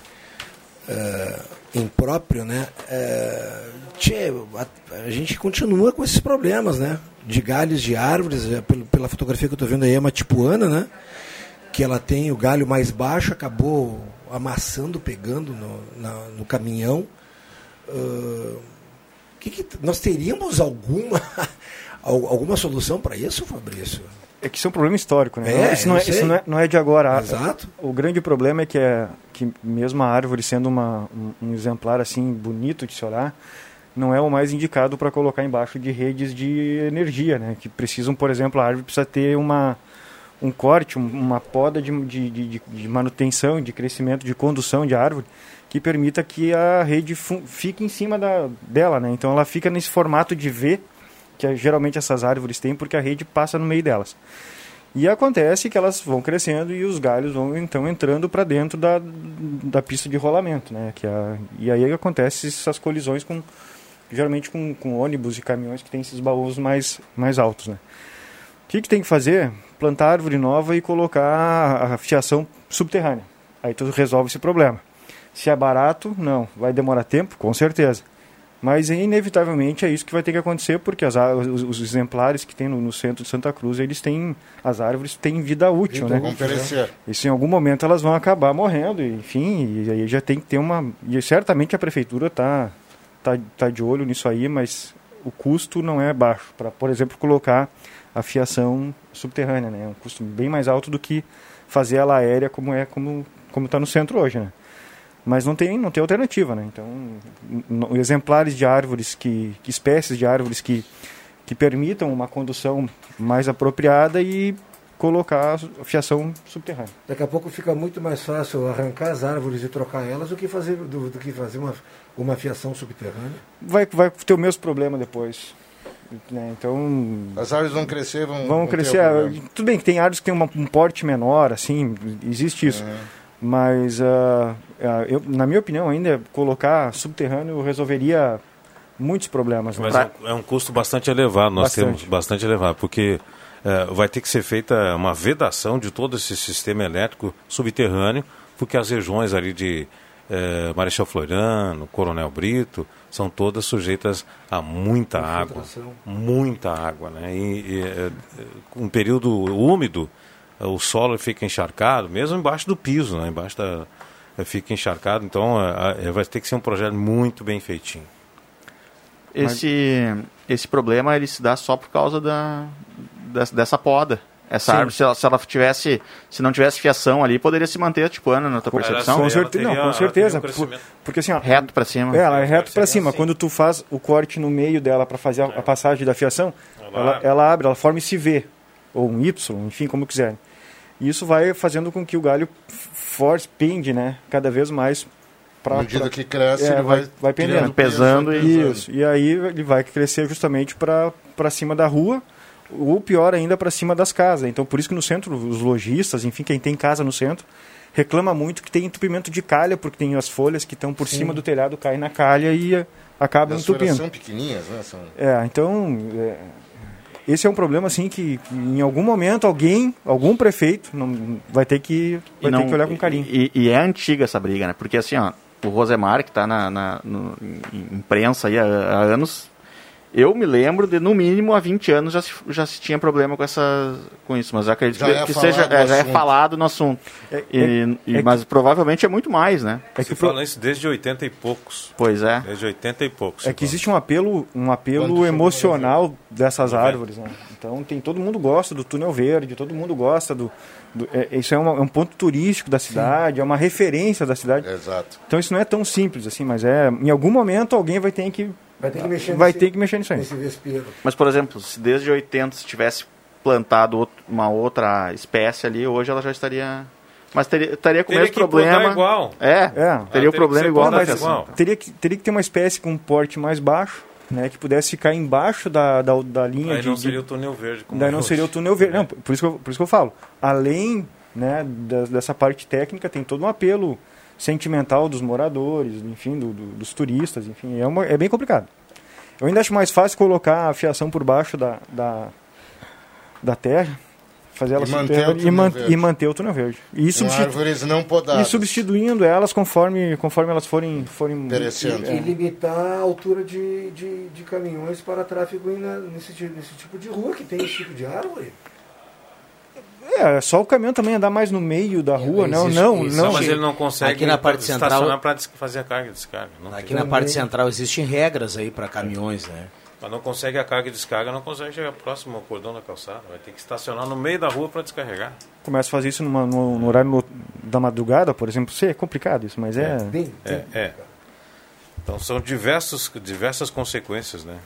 eh, impróprio, né? Eh, tchê, a, a gente continua com esses problemas, né? De galhos de árvores, pelo- pela fotografia que eu estou vendo aí, é uma tipuana, né? Que ela tem o galho mais baixo, acabou amassando, pegando no, na- no caminhão. Ah, que que- nós teríamos alguma, al- alguma solução para isso, Fabrício? É que isso é um problema histórico, né? É, isso não é, isso não é, não é de agora. Exato. O grande problema é que, é que mesmo a árvore sendo uma, um, um exemplar assim bonito de se olhar, não é o mais indicado para colocar embaixo de redes de energia, né? Que precisam, por exemplo, a árvore precisa ter uma, um corte, um- uma poda de, de, de, de manutenção, de crescimento, de condução de árvore, que permita que a rede fique em cima da, dela, né? Então ela fica nesse formato de V, que é- geralmente essas árvores têm, porque a rede passa no meio delas. E acontece que elas vão crescendo e os galhos vão então entrando para dentro da, da pista de rolamento, né? Que é a, e aí acontece essas colisões com geralmente com, com ônibus e caminhões que têm esses baús mais mais altos, né? O que, que tem que fazer? Plantar árvore nova e colocar a fiação subterrânea. Aí tu resolve esse problema. Se é barato, não. Vai demorar tempo? Com certeza. Mas inevitavelmente é isso que vai ter que acontecer, porque as, os, os exemplares que tem no, no centro de Santa Cruz, eles têm, as árvores têm vida útil, Vida né? útil, né? E se em algum momento elas vão acabar morrendo, enfim, e aí já tem que ter uma... E certamente a prefeitura está tá, tá de olho nisso aí, mas o custo não é baixo, para, por exemplo, colocar a fiação subterrânea, né? É um custo bem mais alto do que fazer ela aérea como é como como está no centro hoje, né? Mas não tem não tem alternativa, né? Então, exemplares de árvores que, que espécies de árvores que que permitam uma condução mais apropriada e colocar a fiação subterrânea. Daqui a pouco fica muito mais fácil arrancar as árvores e trocar elas do que fazer, do, do que fazer uma, uma fiação subterrânea. Vai vai ter o mesmo problema depois. Né? Então As árvores vão crescer, vão, vão crescer. Tudo bem que tem árvores que têm uma- um porte menor, assim, existe isso. Mas, ah, ah, eu, na minha opinião, ainda colocar subterrâneo resolveria muitos problemas. né? Mas é um, é um custo bastante elevado, nós Bastante. temos bastante elevado, porque eh, vai ter que ser feita uma vedação de todo esse sistema elétrico subterrâneo, porque as regiões ali de eh, Marechal Floriano, Coronel Brito, são todas sujeitas a muita água, muita água, né? E, e, eh, um período úmido, eh, o solo fica encharcado, mesmo embaixo do piso, né? Embaixo da eh, fica encharcado, então eh, vai ter que ser um projeto muito bem feitinho. Esse, esse problema ele se dá só por causa da, dessa, dessa poda. Essa Sim. árvore, se ela, se ela tivesse, se não tivesse fiação ali, poderia se manter tipo Ana na tua percepção? Com, certe- não, com certeza. por- porque assim, ó, reto para cima. É, ela é reto para cima. Quando tu faz o corte no meio dela para fazer a, a passagem da fiação, ela, ela abre, ela forma esse V, ou um Y, enfim, como quiser. E isso vai fazendo com que o galho force, pende, né, cada vez mais pra, À medida pra- que cresce, é, ele vai, vai vai pendendo. pesando, pesando. Isso. E aí ele vai crescer justamente para cima da rua, ou pior ainda, para cima das casas. Então, por isso que no centro, os lojistas, enfim, quem tem casa no centro, reclama muito que tem entupimento de calha, porque tem as folhas que estão por Sim. cima do telhado, caem na calha e eh, acabam As folhas entupindo. são pequenininhas, né? São... É, então, é, esse é um problema assim que, que em algum momento alguém, algum prefeito, não, vai ter que vai não- ter que olhar com carinho. E, e é antiga essa briga, né? Porque assim, ó, o Rosemar, que está na, na no- em imprensa aí há, há anos, eu me lembro de, no mínimo, há 20 anos já se, já se tinha problema com, essa, com isso. Mas eu acredito Já que, é que seja, é, já é falado no assunto. É- E- é- e- é mas provavelmente é muito mais, né? É Se fala isso desde 80 e poucos. Pois é. Desde 80 e poucos. É que existe um apelo, um apelo emocional dessas árvores. Né? Então tem todo mundo gosta do túnel verde, todo mundo gosta do. do- é- isso é, uma- é um ponto turístico da cidade, é uma referência da cidade. Exato. Então isso não é tão simples assim, mas é em algum momento alguém vai ter que Vai ter que mexer vai nesse- ter que mexer nisso aí. Mas, por exemplo, se desde 80 se tivesse plantado out- uma outra espécie ali, hoje ela já estaria. Mas teria, estaria com o Teria mesmo problema. igual. É, É. teria o teria que problema igual igual. Teria que, teria que ter uma espécie com um porte mais baixo, né, que pudesse ficar embaixo da, da, da linha Aí de. não de- seria o túnel verde. como Daí é não hoje. seria o túnel verde. Não, por isso que eu, por isso que eu falo. Além né, da- dessa parte técnica, tem todo um apelo sentimental dos moradores, enfim, do- do- dos turistas, enfim, é, uma- é bem complicado. Eu ainda acho mais fácil colocar a fiação por baixo da, da, da terra, fazer ela E manter e, túnel man- verde. e manter o túnel verde. E, substitu- árvores não podadas. e substituindo elas conforme, conforme elas forem... forem Perecendo. é. E limitar a altura de, de, de caminhões para tráfego na- nesse, nesse tipo de rua que tem esse tipo de árvore. É, só o caminhão também andar mais no meio da rua, não, existe- não, isso. não. Não, mas ele não consegue Aqui na parte central- para fazer a carga e descarga. Aqui tem. na parte central existem regras aí para caminhões, né? Mas não consegue a carga e descarga, não consegue chegar próximo ao cordão da calçada. Vai ter que estacionar no meio da rua para descarregar. começa a fazer isso numa- no, no horário no- da madrugada, por exemplo, sei, é complicado isso, mas é. Bem, É, é. Então são diversos, diversas consequências, né?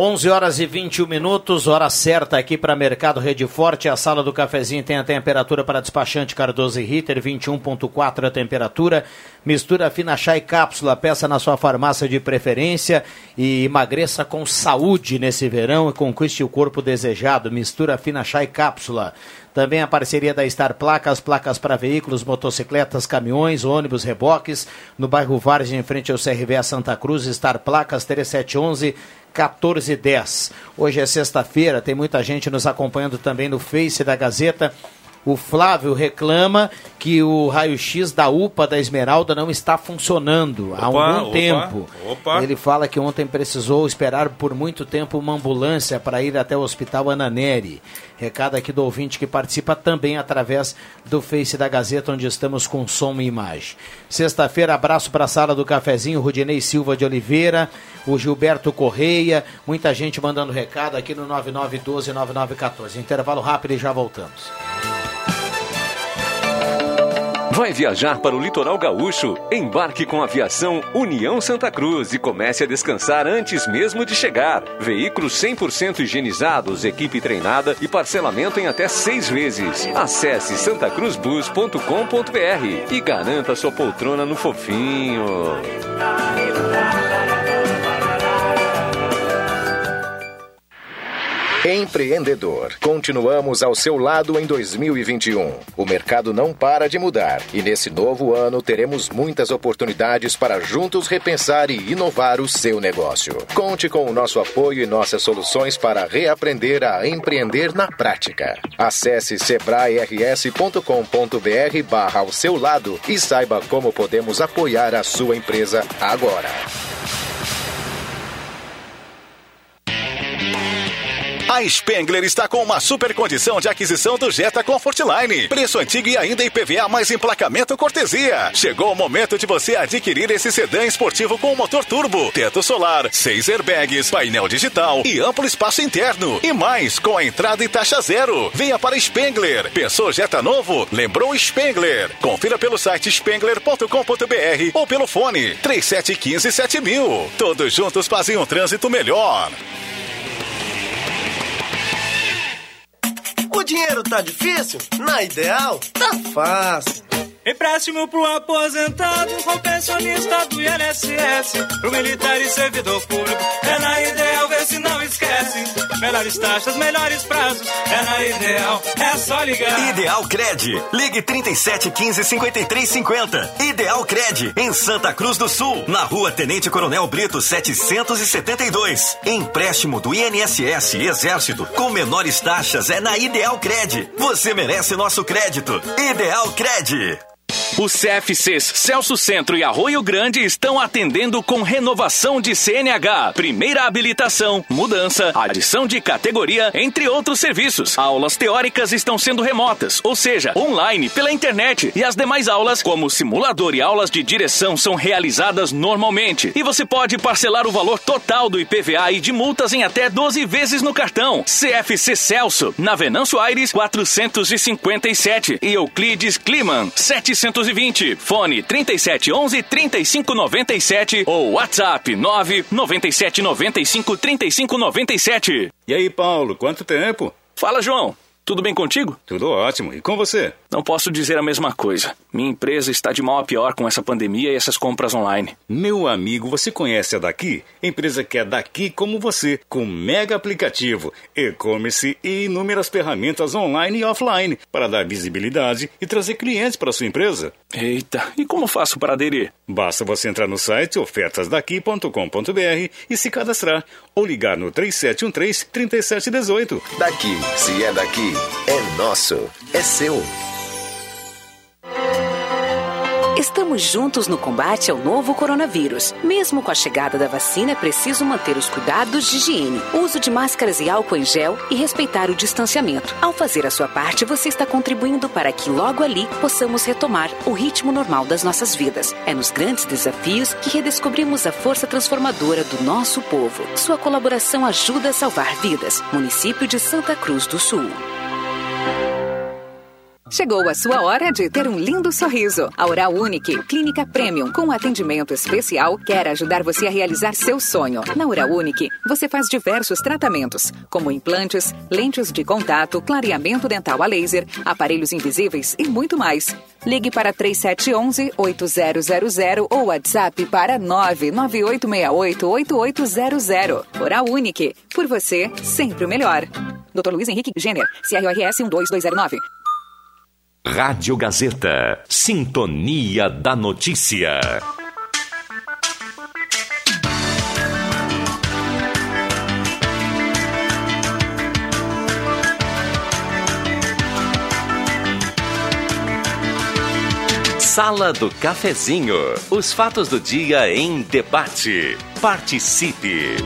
11 horas e 21 minutos, hora certa aqui para Mercado Rede Forte. A sala do cafezinho tem a temperatura para despachante Cardoso e Ritter, 21.4 a temperatura. Mistura fina chá e cápsula, peça na sua farmácia de preferência e emagreça com saúde nesse verão e conquiste o corpo desejado. Mistura fina chá e cápsula. Também a parceria da Star Placas, placas para veículos, motocicletas, caminhões, ônibus, reboques. No bairro Vargem, em frente ao CRV Santa Cruz, Star Placas 3711 1410. Hoje é sexta-feira, tem muita gente nos acompanhando também no Face da Gazeta. O Flávio reclama que o raio-x da UPA da Esmeralda não está funcionando há Opa, algum opa, tempo. opa. Ele fala que ontem precisou esperar por muito tempo uma ambulância para ir até o Hospital Ananeri. Recado aqui do ouvinte que participa também através do Face da Gazeta, onde estamos com som e imagem. Sexta-feira, abraço para a sala do cafezinho, Rudinei Silva de Oliveira, o Gilberto Correia, muita gente mandando recado aqui no 9912-9914. Intervalo rápido e já voltamos. Vai viajar para o litoral gaúcho? Embarque com a aviação União Santa Cruz e comece a descansar antes mesmo de chegar. Veículos 100% higienizados, equipe treinada e parcelamento em até seis vezes. Acesse santacruzbus.com.br e garanta sua poltrona no fofinho. Empreendedor. Continuamos ao seu lado em 2021. O mercado não para de mudar e nesse novo ano teremos muitas oportunidades para juntos repensar e inovar o seu negócio. Conte com o nosso apoio e nossas soluções para reaprender a empreender na prática. Acesse sebrae-rs.com.br barra ao seu lado e saiba como podemos apoiar a sua empresa agora. A Spengler está com uma super condição de aquisição do Jetta Comfortline. Preço antigo e ainda IPVA mais emplacamento cortesia. Chegou o momento de você adquirir esse sedã esportivo com motor turbo, teto solar, seis airbags, painel digital e amplo espaço interno. E mais, com a entrada e taxa zero. Venha para Spengler. Pensou Jetta novo? Lembrou Spengler. Confira pelo site spengler.com.br ou pelo fone 3715 7000. Todos juntos fazem um trânsito melhor. O dinheiro tá difícil? Na ideal, tá fácil. Empréstimo pro aposentado ou pensionista do INSS. Pro militar e servidor público. É na Ideal, vê se não esquece. Melhores taxas, melhores prazos. É na Ideal, é só ligar. Ideal Cred. Ligue 37 15 53 50. Ideal Cred, em Santa Cruz do Sul, na rua Tenente Coronel Brito 772. Empréstimo do INSS Exército com menores taxas é na Ideal Cred. Você merece nosso crédito. Ideal Cred. Os CFCs Celso Centro e Arroio Grande estão atendendo com renovação de CNH, primeira habilitação, mudança, adição de categoria, entre outros serviços. Aulas teóricas estão sendo remotas, ou seja, online, pela internet, e as demais aulas, como simulador e aulas de direção, são realizadas normalmente. E você pode parcelar o valor total do IPVA e de multas em até 12 vezes no cartão. CFC Celso, na Venâncio Aires 457 e Euclides Climan 700 999-11-520. Fone 3711-3597 ou WhatsApp 97. E aí, Paulo, quanto tempo? Fala, João. Tudo bem contigo? Tudo ótimo. E com você? Não posso dizer a mesma coisa. Minha empresa está de mal a pior com essa pandemia e essas compras online. Meu amigo, você conhece a Daqui? Empresa que é daqui como você, com mega aplicativo, e-commerce e inúmeras ferramentas online e offline para dar visibilidade e trazer clientes para sua empresa. Eita, e como faço para aderir? Basta você entrar no site ofertasdaqui.com.br e se cadastrar ou ligar no 3713 3718. Daqui, se é daqui, é nosso, é seu. Estamos juntos no combate ao novo coronavírus. Mesmo com a chegada da vacina, é preciso manter os cuidados de higiene, uso de máscaras e álcool em gel e respeitar o distanciamento. Ao fazer a sua parte, você está contribuindo para que logo ali possamos retomar o ritmo normal das nossas vidas. É nos grandes desafios que redescobrimos a força transformadora do nosso povo. Sua colaboração ajuda a salvar vidas. Município de Santa Cruz do Sul. Chegou a sua hora de ter um lindo sorriso. A Oral Unique, clínica premium com atendimento especial, quer ajudar você a realizar seu sonho. Na Oral Unique, você faz diversos tratamentos, como implantes, lentes de contato, clareamento dental a laser, aparelhos invisíveis e muito mais. Ligue para 3711-8000 ou WhatsApp para 99868-8800. Oral Unique, por você, sempre o melhor. Dr. Luiz Henrique Jenner, CRORS 12209. Rádio Gazeta. Sintonia da Notícia. Sala do Cafezinho. Os fatos do dia em debate. Participe.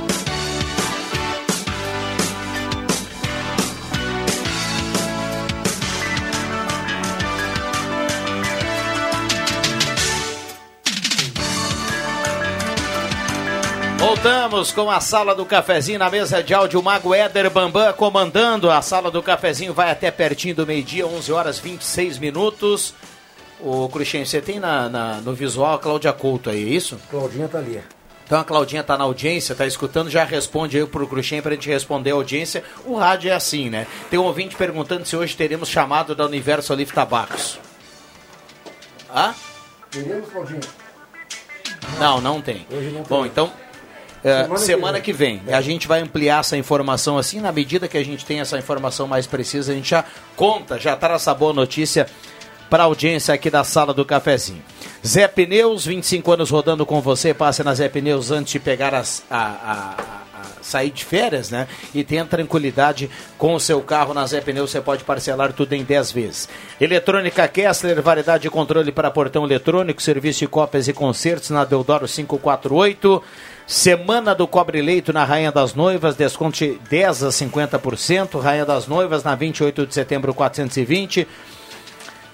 Voltamos com a sala do cafezinho na mesa de áudio. O Mago Éder Bambam comandando. A sala do cafezinho vai até pertinho do meio-dia, 11 horas 26 minutos. O Cruxem, você tem na, na, no visual a Cláudia Couto aí, é isso? Claudinha tá ali. Então a Claudinha tá na audiência, tá escutando, já responde aí pro Cruxem pra gente responder a audiência. O rádio é assim, né? Tem um ouvinte perguntando se hoje teremos chamado da Universo Olive Tabacos. Ah? Teremos, Claudinha? Não, não tem. Hoje não Bom, tem. então é, Semana semana, que que vem. A gente vai ampliar essa informação assim, na medida que a gente tem essa informação mais precisa, a gente já conta, já traz essa boa notícia para a audiência aqui da sala do cafezinho. Zé Pneus, 25 anos rodando com você, passe na Zé Pneus antes de pegar as, a- a sair de férias, né? E tenha tranquilidade com o seu carro na Zé Pneus, você pode parcelar tudo em 10 vezes. Eletrônica Kessler, variedade de controle para portão eletrônico, serviço de cópias e concertos na Deodoro 548. Semana do Cobre Leito na Rainha das Noivas, desconto de 10 a 50%. Rainha das Noivas na 28 de setembro 420.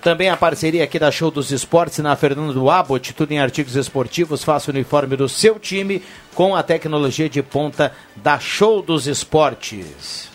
Também a parceria aqui da Show dos Esportes na Fernando do Abbott, tudo em artigos esportivos, faça o uniforme do seu time com a tecnologia de ponta da Show dos Esportes.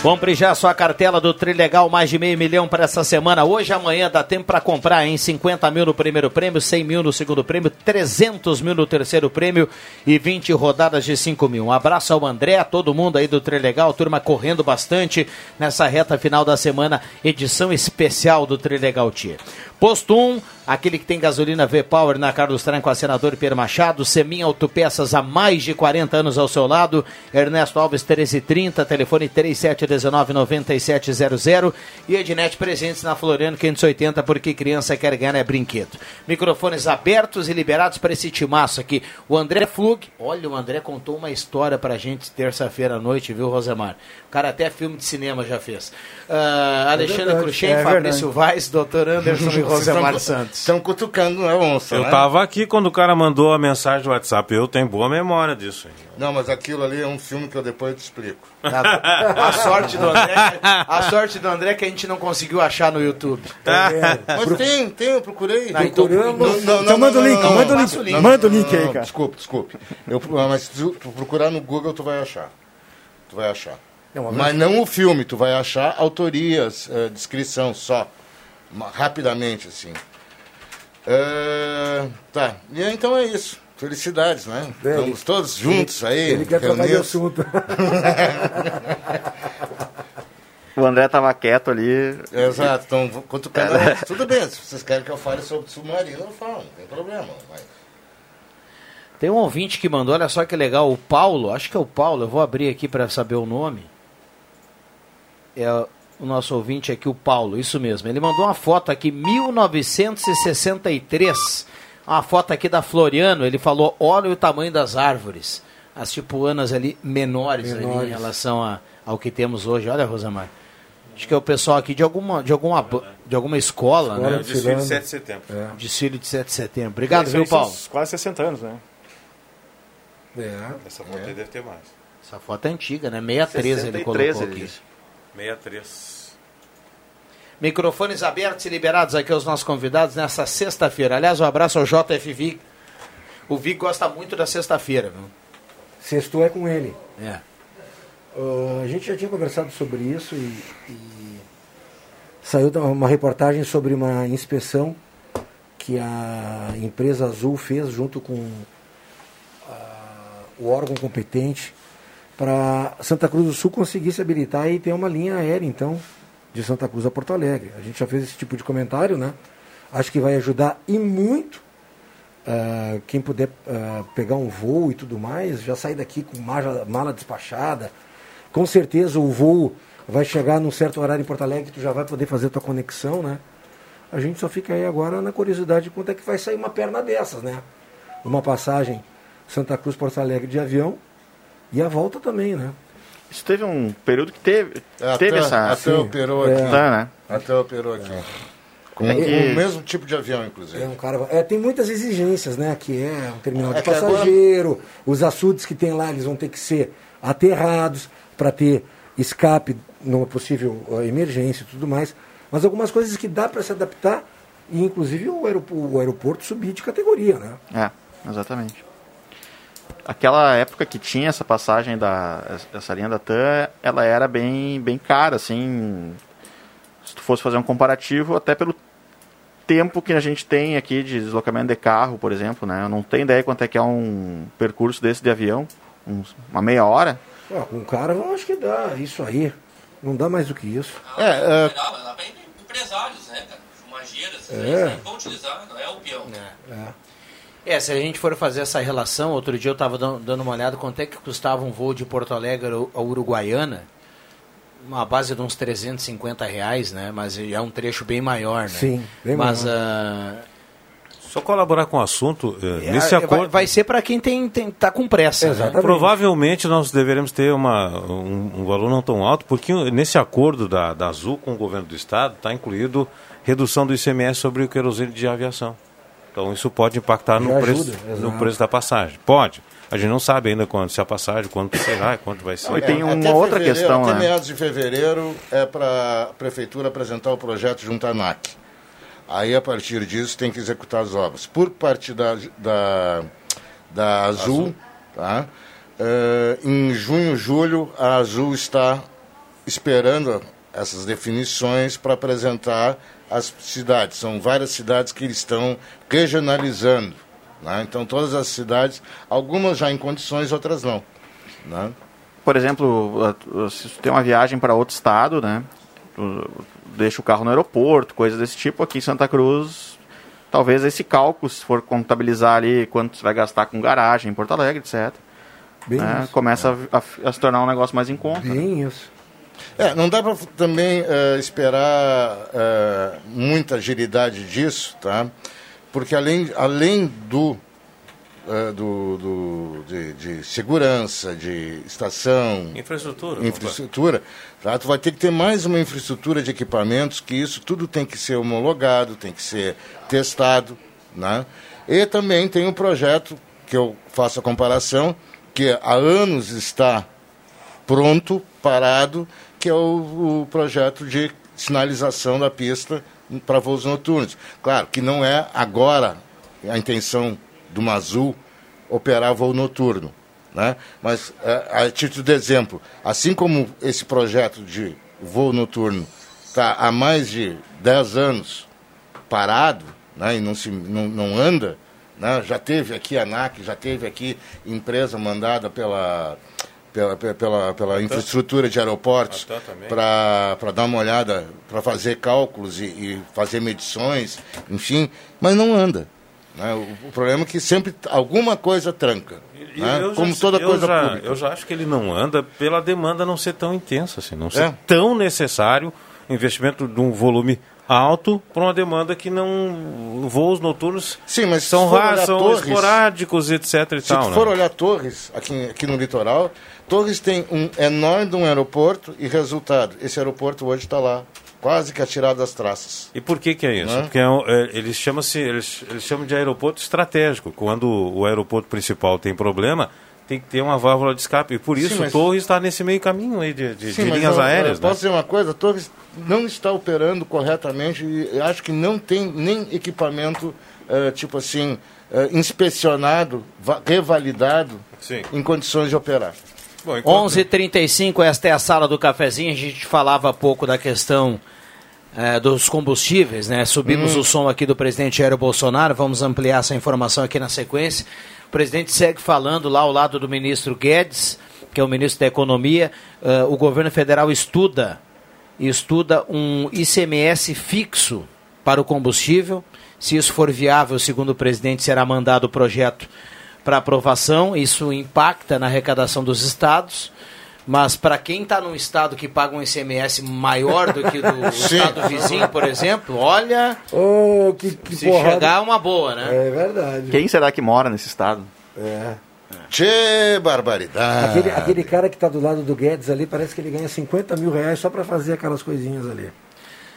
Compre já sua cartela do Trilegal, mais de meio milhão para essa semana. Hoje, amanhã, dá tempo para comprar em 50 mil no primeiro prêmio, 100 mil no segundo prêmio, 300 mil no terceiro prêmio e 20 rodadas de 5 mil. Um abraço ao André, a todo mundo aí do Trilegal, turma correndo bastante nessa reta final da semana, edição especial do Trilegal Tia. Posto 1, aquele que tem gasolina V-Power na Carlos Tran com a senador Pierre Machado, Semin Autopeças há mais de 40 anos ao seu lado, Ernesto Alves 1330, telefone 3719-9700 e Ednet presentes na Floriano 580, porque criança quer ganhar é brinquedo. Microfones abertos e liberados para esse timaço aqui. O André Flug, olha, o André contou uma história pra gente terça-feira à noite, viu, Rosemar? O cara até filme de cinema já fez. Uh, Alexandre verdade, Cruxem, é Fabrício Vaz, doutor Anderson Rosemar Santos. Estão cutucando a onça, Eu né? tava aqui quando o cara mandou a mensagem do WhatsApp. Eu tenho boa memória disso. aí. Não, mas aquilo ali é um filme que eu depois te explico. A sorte do André, a sorte do André é que a gente não conseguiu achar no YouTube. Mas tem, tem, eu procurei. Não, então-. Não, não, Então não, manda o não, link, não, manda o não, link. Manda o Não, link aí, não, cara. Desculpe, desculpe. Eu, mas se tu procurar no Google, tu vai achar. Tu vai achar. É uma Mas não o filme, tu vai achar autorias, eh, descrição só. Rapidamente, assim. Tá, e então é isso. Felicidades, né? É, Estamos todos juntos aí. Ele quer trocar de reunidos. assunto. O André tava quieto ali. Exato, então cutucando. a onça. Tudo bem, se vocês querem que eu fale sobre submarino, eu falo, não tem problema. Mas... Tem um ouvinte que mandou, olha só que legal, o Paulo, acho que é o Paulo, eu vou abrir aqui para saber o nome. É o nosso ouvinte aqui, o Paulo, isso mesmo. Ele mandou uma foto aqui, 1963. Uma foto aqui da Floriano, ele falou, olha o tamanho das árvores. As tipuanas ali menores, ali em Menores. relação a, ao que temos hoje. Olha, Rosamar. Acho que é o pessoal aqui de alguma, de alguma, de alguma escola, Escola né? É o desfile de 7 de setembro. É. Desfile de 7 de setembro. Obrigado, Isso viu, Paulo? Quase 60 anos, né? É. Essa foto aí deve ter mais. Essa foto é antiga, né? 63 ele 63 colocou ele aqui. disse. 63. Microfones abertos e liberados aqui aos nossos convidados nessa sexta-feira. Aliás, um abraço ao JFV. O Vic gosta muito da sexta-feira, viu? Sextou é com ele. É. Ah, a gente já tinha conversado sobre isso e, e saiu uma reportagem sobre uma inspeção que a empresa Azul fez junto com ah, o órgão competente para Santa Cruz do Sul conseguir se habilitar e ter uma linha aérea, então, de Santa Cruz a Porto Alegre. A gente já fez esse tipo de comentário, né? Acho que vai ajudar e muito ah, quem puder ah, pegar um voo e tudo mais, já sair daqui com mala, mala despachada. Com certeza o voo vai chegar num certo horário em Porto Alegre, tu já vai poder fazer tua conexão, né? A gente só fica aí agora na curiosidade de quanto é que vai sair uma perna dessas, né? Uma passagem Santa Cruz Porto Alegre de avião e a volta também, né? Isso teve um período que teve, Até, teve essa. até operou aqui. É. Tá, né? Até operou aqui. Com É que- o mesmo tipo de avião, inclusive. É um cara, é, tem muitas exigências, né? Que é um terminal de É que agora- passageiro, os açudes que tem lá, eles vão ter que ser aterrados para ter escape numa possível eh, emergência e tudo mais. Mas algumas coisas que dá para se adaptar e inclusive o aeroporto, o aeroporto subir de categoria, né? É, exatamente. Aquela época que tinha essa passagem da essa linha da TAM, ela era bem bem cara, assim. Se tu fosse fazer um comparativo, até pelo tempo que a gente tem aqui de deslocamento de carro, por exemplo, né? Eu não tenho ideia quanto é que é um percurso desse de avião, uma meia hora. Ó, com um cara, eu acho que dá isso aí. Não dá mais do que isso. É, é, Empresários, né, cara? Fumageiras, É. né? vão utilizar, não é o peão. É, se a gente for fazer essa relação, outro dia eu estava dando uma olhada quanto é que custava um voo de Porto Alegre ao- a Uruguaiana. Uma base de uns 350 reais, né? Mas é um trecho bem maior, né? Sim, bem Mas maior. ah, Só colaborar com o assunto, eh, é, nesse vai- acordo... vai, ser para quem tem, tem, tá com pressa. né? Provavelmente nós deveremos ter uma, um, um valor não tão alto, porque nesse acordo da, da Azul com o governo do estado está incluído redução do ICMS sobre o querosene de aviação. Então isso pode impactar no Já preço, ajuda, no preço da passagem. Pode. A gente não sabe ainda quanto se a passagem, quanto será, quanto vai ser. E tem É, uma até outra questão, Até né? meados de fevereiro é para a prefeitura apresentar o projeto junto à ANAC. Aí, a partir disso, tem que executar as obras. Por parte da, da, da Azul, Tá? Eh, em junho, julho, a Azul está esperando essas definições para apresentar as cidades. São várias cidades que eles estão regionalizando. Né? Então, todas as cidades, algumas já em condições, outras não. Né? Por exemplo, se tu tem uma viagem para outro estado, né? Deixa o carro no aeroporto, coisas desse tipo. Aqui em Santa Cruz, talvez esse cálculo, se for contabilizar ali quanto você vai gastar com garagem em Porto Alegre, etc. Bem né? isso. Começa a, a- a se tornar um negócio mais em conta. Bem isso. É, não dá para também eh, esperar eh, muita agilidade disso, tá? Porque além, além do, eh, do, do- de, de segurança, de estação, Infraestrutura. infraestrutura, tá? tu vai ter que ter mais uma infraestrutura de equipamentos, que isso tudo tem que ser homologado, tem que ser testado, né? E também tem um projeto que eu faço a comparação, que há anos está pronto, parado, que é o, o projeto de sinalização da pista para voos noturnos. Claro que não é agora a intenção do Mazul operar voo noturno, né? mas é, a título de exemplo, assim como esse projeto de voo noturno está há mais de 10 anos parado né, e não, se, não, não anda, né, já teve aqui a ANAC, já teve aqui empresa mandada pela, pela, pela, pela, infraestrutura de aeroportos para dar uma olhada, para fazer cálculos e, e fazer medições, enfim, mas não anda. né. O, o problema é que sempre alguma coisa tranca. E né, eu já- como toda coisa já, pública. Eu já acho que ele não anda pela demanda não ser tão intensa, assim, não ser É. tão necessário investimento de um volume alto para uma demanda que não voos noturnos Sim, mas são for raros, são Torres- esporádicos, etc. E Se tal, tu né? for olhar Torres, aqui, aqui no litoral, Torres tem um enorme de um aeroporto e resultado, esse aeroporto hoje está lá, quase que atirado das traças. E por que que é isso? Né? Porque é um- é, eles, chamam -se, eles, eles chamam de aeroporto estratégico. Quando o aeroporto principal tem problema, tem que ter uma válvula de escape. E por Sim, isso mas- Torres está nesse meio caminho aí de, de- Sim, de linhas aéreas. né? Posso dizer uma coisa? Torres não está operando corretamente e acho que não tem nem equipamento, eh, tipo assim, eh, inspecionado, va- revalidado, em condições de operar. 11:35 esta é a sala do cafezinho. A gente falava há pouco da questão eh, dos combustíveis, né? Subimos Hum. o som aqui do presidente Jair Bolsonaro. Vamos ampliar essa informação aqui na sequência. O presidente segue falando lá ao lado do ministro Guedes, que é o ministro da Economia. Eh, o governo federal estuda estuda um ICMS fixo para o combustível. Se isso for viável, segundo o presidente, será mandado o projeto para aprovação. Isso impacta na arrecadação dos estados. Mas para quem está num estado que paga um ICMS maior do que do estado vizinho, por exemplo, olha, Oh, que, que se porrada. chegar é uma boa, né? É verdade. Quem será que mora nesse estado? É. Tchê, barbaridade. Aquele, aquele cara que está do lado do Guedes ali, parece que ele ganha 50 mil reais só para fazer aquelas coisinhas ali.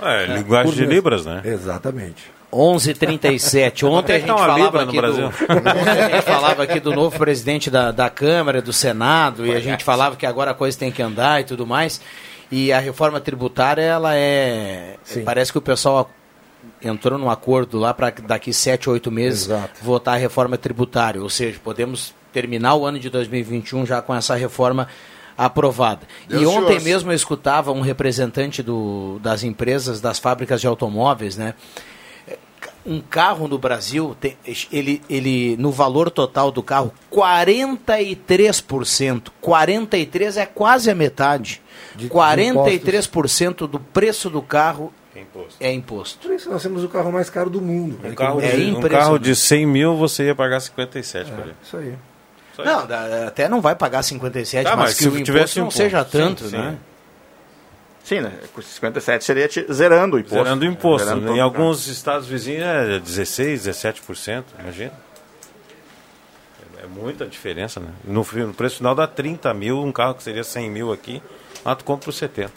É, linguagem por de. Libras, né? Exatamente. 11:37. Ontem a gente Tá uma falava aqui do, a gente falava aqui do novo presidente da, da Câmara, do Senado, e a gente falava que agora a coisa tem que andar e tudo mais. E a reforma tributária, ela é. Parece que o pessoal entrou num acordo lá para daqui sete, oito meses votar a reforma tributária. Ou seja, podemos terminar o ano de 2021 já com essa reforma aprovada. Deus e te ontem mesmo eu escutava um representante do, das empresas, das fábricas de automóveis, né? Um carro no Brasil, tem- ele, ele no valor total do carro, 43%. 43% é quase a metade. 43% do preço do carro é imposto. Por isso nós temos o carro mais caro do mundo. Um carro, É de, um carro de 100 mil você ia pagar 57 por ele. Isso aí. Não, dá- até não vai pagar 57, Tá, mas, mas que se o tivesse imposto não imposto. seja tanto, sim. né? Sim, né? Com 57 seria zerando o imposto. Zerando o imposto. Zerando né? em o alguns estados vizinhos é 16, 17%, imagina. É muita diferença, né? No, no preço final dá 30 mil, um carro que seria 100 mil aqui, lá tu compra por 70.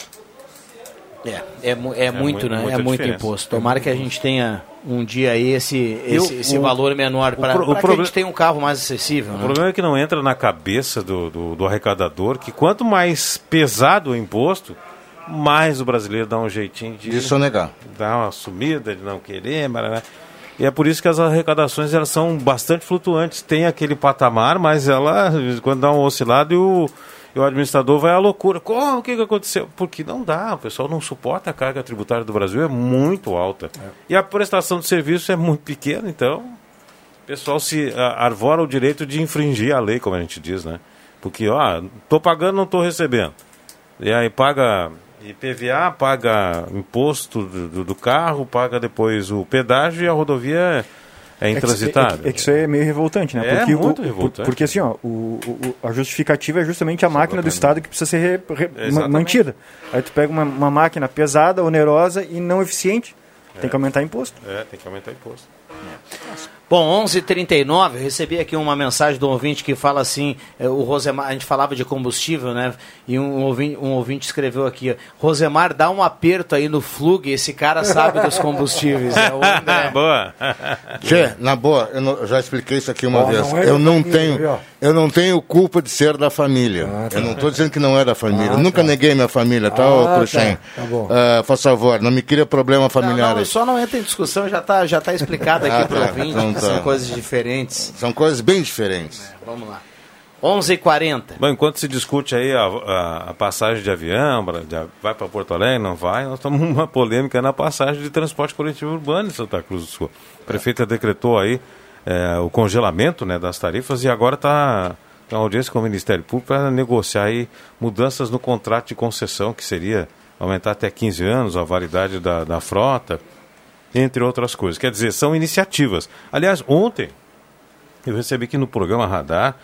É, é, mu- é, muito, muito- né? É muito diferença. imposto. Tomara que a gente tenha um dia aí esse, Eu- esse, esse o- valor menor para pro- o que a gente tenha um carro mais acessível. O né? problema é que não entra na cabeça do, do, do arrecadador que quanto mais pesado o imposto, mais o brasileiro dá um jeitinho de, De sonegar. dar uma sumida, de não querer, barará. e é por isso que as arrecadações elas são bastante flutuantes. Tem aquele patamar, mas ela, quando dá um oscilado, e o, E o administrador vai à loucura. Como? O que, que aconteceu? Porque não dá, o pessoal não suporta a carga tributária do Brasil, é muito alta. E a prestação de serviço é muito pequena, então o pessoal se arvora o direito de infringir a lei, como a gente diz, né? Porque, ó, tô pagando, não tô recebendo. E aí paga IPVA, paga imposto do, do- carro, paga depois o pedágio e a rodovia é É intransitável. é que- é que isso é meio revoltante, né? É porque muito o, revoltante. por- Porque assim, ó, o, o- a justificativa é justamente a máquina do Estado que precisa ser re- re- mantida. Aí tu pega uma, uma máquina pesada, onerosa e não eficiente. Tem que aumentar imposto. É, tem que aumentar imposto. Bom, 11h39, eu recebi aqui uma mensagem um ouvinte que fala assim, eh, o Rosemar, a gente falava de combustível, né? E um ouvinte, um ouvinte escreveu aqui, ó, Rosemar, dá um aperto aí no Flug, esse cara sabe dos combustíveis. É o. Boa. Tchê, na boa, eu, não- eu já expliquei isso aqui uma Ó, vez. não é eu não tenho, viu? Eu não tenho culpa de ser da família. tá. Eu não estou dizendo que não é da família. Ah, Nunca tá. neguei minha família, tá, Ah, tá. Cruxem? Tá bom. Ah, faz favor, não me cria problema Não, familiar não, aí. só não entra em discussão, já está já tá explicado aqui Ah, para o tá. ouvinte, Então que tá. são coisas diferentes. São coisas bem diferentes. Vamos lá. 11h40. Bom, enquanto se discute aí a, a- a passagem de avião, pra- de- vai para Porto Alegre, não vai, nós estamos numa polêmica na passagem de transporte coletivo urbano em Santa Cruz do Sul. A prefeita decretou aí eh, o congelamento né, das tarifas e agora está em audiência com o Ministério Público para negociar aí mudanças no contrato de concessão, que seria aumentar até 15 anos a validade da, da frota, entre outras coisas. Quer dizer, são iniciativas. Aliás, ontem eu recebi aqui no programa Radar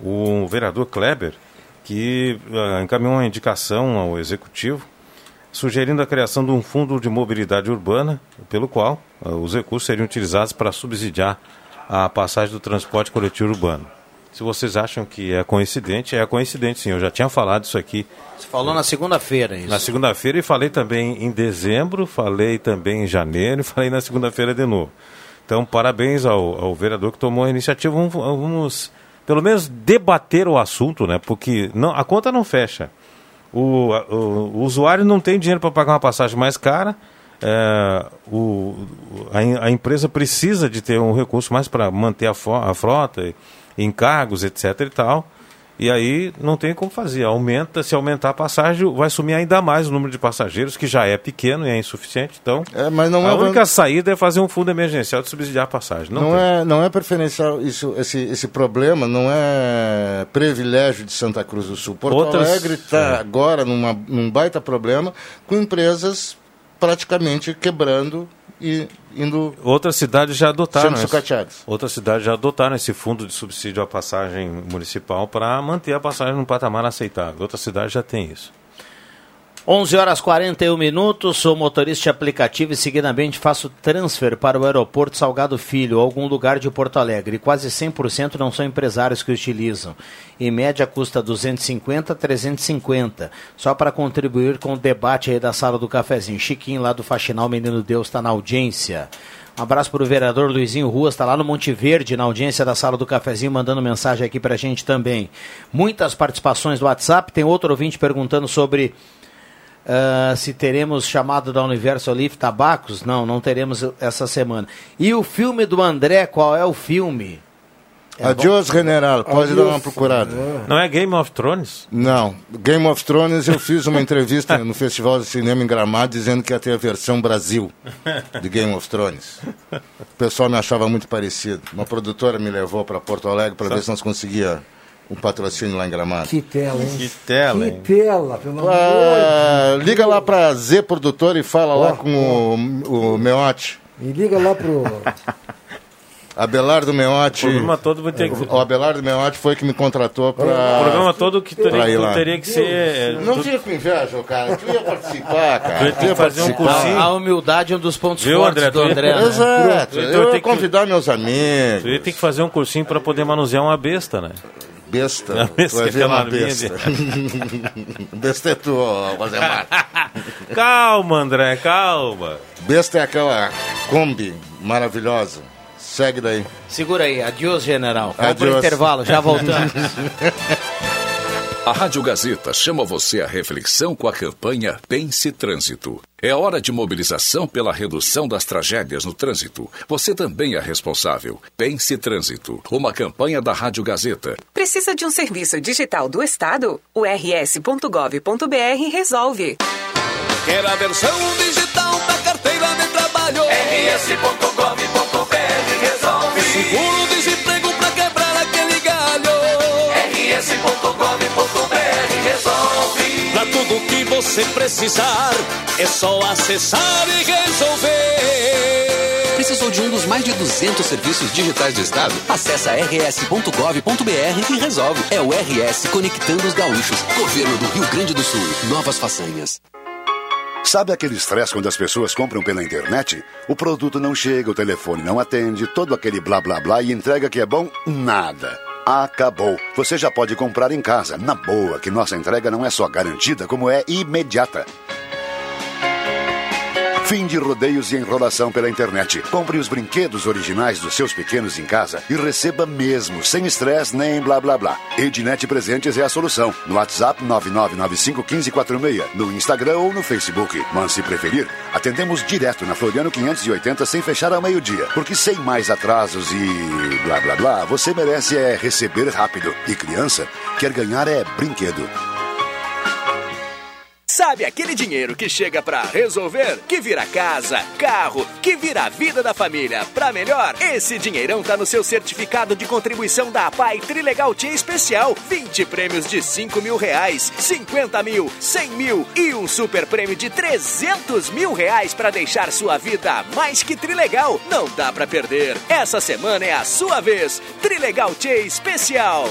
o vereador Kleber, que ah, encaminhou uma indicação ao executivo sugerindo a criação de um fundo de mobilidade urbana, pelo qual ah, os recursos seriam utilizados para subsidiar a passagem do transporte coletivo urbano. Se vocês acham que é coincidente, é coincidente sim. Eu já tinha falado isso aqui Você falou na segunda-feira isso. na segunda-feira e falei também em dezembro, falei também em janeiro e falei na segunda-feira de novo. Então, parabéns ao, ao vereador que tomou a iniciativa. Vamos, vamos, pelo menos, debater o assunto, né? Porque não, a conta não fecha. O, o, o usuário não tem dinheiro para pagar uma passagem mais cara. É, o, a, a empresa precisa de ter um recurso mais para manter a, a frota, encargos, etc. e tal. E aí não tem como fazer. Aumenta, se aumentar a passagem, vai sumir ainda mais o número de passageiros, que já é pequeno e é insuficiente. Então, mas não a é- única saída é fazer um fundo emergencial de subsidiar a passagem. Não, Não, é, não é preferencial, isso, esse, esse problema não é privilégio de Santa Cruz do Sul. Porto Outras- Alegre está é. agora numa, num baita problema com empresas praticamente quebrando e indo Outras cidades já adotaram. sendo. Outras cidades já adotaram esse fundo de subsídio à passagem municipal para manter a passagem num patamar aceitável. Outras cidades já têm isso. 11 horas 41 minutos, sou motorista de aplicativo e seguidamente faço transfer para o aeroporto Salgado Filho, algum lugar de Porto Alegre. Quase 100% não são empresários que utilizam. Em média custa 250 a 350, só para contribuir com o debate aí da sala do cafezinho. Chiquinho lá do Faxinal Menino Deus está na audiência. Um abraço para o vereador Luizinho Ruas, está lá no Monte Verde, na audiência da sala do cafezinho, mandando mensagem aqui para a gente também. Muitas participações do WhatsApp, tem outro ouvinte perguntando sobre ah, se teremos chamado da Universo Olive Tabacos. Não, não teremos essa semana. E o filme do André, qual é o filme? Adiós, general. Pode dar uma procurada. Não é Game of Thrones? Não. Game of Thrones, eu fiz uma entrevista no Festival de Cinema em Gramado dizendo que ia ter a versão Brasil de Game of Thrones. O pessoal me achava muito parecido. Uma produtora me levou para Porto Alegre para ver se nós conseguia um patrocínio lá em Gramado. Que tela, hein? Que tela, Que hein? tela, pelo amor Ah, de liga lá para Z Produtor e fala lá Ó, com o, o Meote. Me liga lá pro. Abelardo Meote. O programa todo vai ter que- O Abelardo Meote foi que me contratou para. O programa todo que teria, pra ir lá. teria que ser. é, Não tu- fica com inveja, cara. Tu ia participar, cara. Tu ia Tu ia fazer um cursinho. A humildade é um dos pontos Viu, fortes André? do Tu André. né? Exato. Tu ia Eu ter ia que- convidar meus amigos. Tu ia ter que fazer um cursinho para poder manusear uma besta, né? Besta. Besta, tu vai ver uma besta. de- besta é tu, Rosemar. calma, André, calma. Besta é aquela Kombi maravilhosa. Segue daí. Segura aí, adiós, general. Vamos pro Adiós. intervalo, já voltamos. A Rádio Gazeta chama você à reflexão com a campanha Pense Trânsito. É hora de mobilização pela redução das tragédias no trânsito. Você também é responsável. Pense Trânsito, uma campanha da Rádio Gazeta. Precisa de um serviço digital do Estado? O rs.gov.br resolve. Quer a versão digital da carteira de trabalho? rs.gov.br resolve. Seguro-desemprego pra quebrar aquele galho? rs.gov.br tudo que você precisar, é só acessar e resolver. Precisou de um dos mais de 200 serviços digitais do Estado? Acesse rs.gov.br e resolve. É o RS Conectando os Gaúchos. Governo do Rio Grande do Sul. Novas façanhas. Sabe aquele estresse quando as pessoas compram pela internet? O produto não chega, o telefone não atende, todo aquele blá blá blá e entrega que é bom? Nada. Acabou. Você já pode comprar em casa, na boa, que nossa entrega não é só garantida, como é imediata. Fim de rodeios e enrolação pela internet. Compre os brinquedos originais dos seus pequenos em casa e receba mesmo, sem estresse nem blá blá blá. Ednet Presentes é a solução. No WhatsApp 99951546, no Instagram ou no Facebook. Mas se preferir, atendemos direto na Floriano 580 sem fechar ao meio-dia. Porque sem mais atrasos e blá blá blá, você merece é receber rápido. E criança quer ganhar é brinquedo. Sabe aquele dinheiro que chega pra resolver, que vira casa, carro, que vira a vida da família pra melhor? Esse dinheirão tá no seu certificado de contribuição da APAI Trilegal Tia Especial. 20 prêmios de 5 mil reais, 50 mil, 100 mil e um super prêmio de 300 mil reais pra deixar sua vida mais que trilegal. Não dá pra perder. Essa semana é a sua vez. Trilegal Tia Especial.